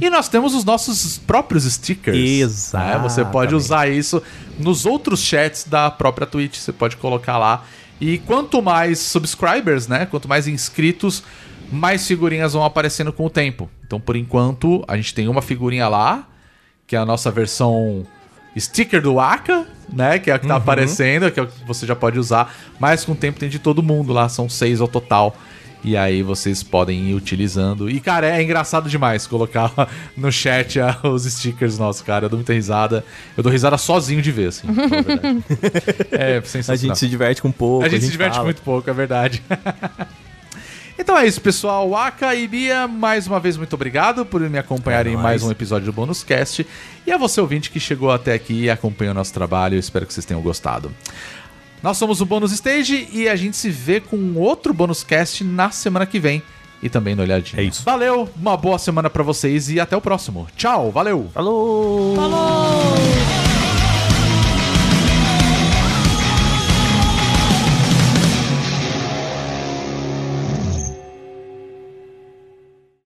E nós temos os nossos próprios stickers. Exatamente. né? Você pode usar isso nos outros chats da própria Twitch. Você pode colocar lá. E quanto mais subscribers, né? Quanto mais inscritos, mais figurinhas vão aparecendo com o tempo. Então, por enquanto, a gente tem uma figurinha lá, que é a nossa versão sticker do Aka, né? Que é a que tá aparecendo, que é o que você já pode usar. Mas com o tempo tem de todo mundo lá, são seis ao total. E aí vocês podem ir utilizando. E, cara, é engraçado demais colocar no chat os stickers nossos, cara. Eu dou muita risada. Eu dou risada sozinho de ver, assim. é A sensacional. gente se diverte com pouco. A gente se diverte fala. muito pouco, é verdade. então é isso, pessoal. Aka e Bia, mais uma vez, muito obrigado por me acompanhar É em mais um episódio do Bônus Cast. E a você, ouvinte, que chegou até aqui e acompanhou o nosso trabalho. Eu espero que vocês tenham gostado. Nós somos o Bônus Stage e a gente se vê com outro Bônus Cast na semana que vem. E também no Olhadinha. É isso. Valeu, uma boa semana pra vocês e até o próximo. Tchau, valeu! Falou! Falou!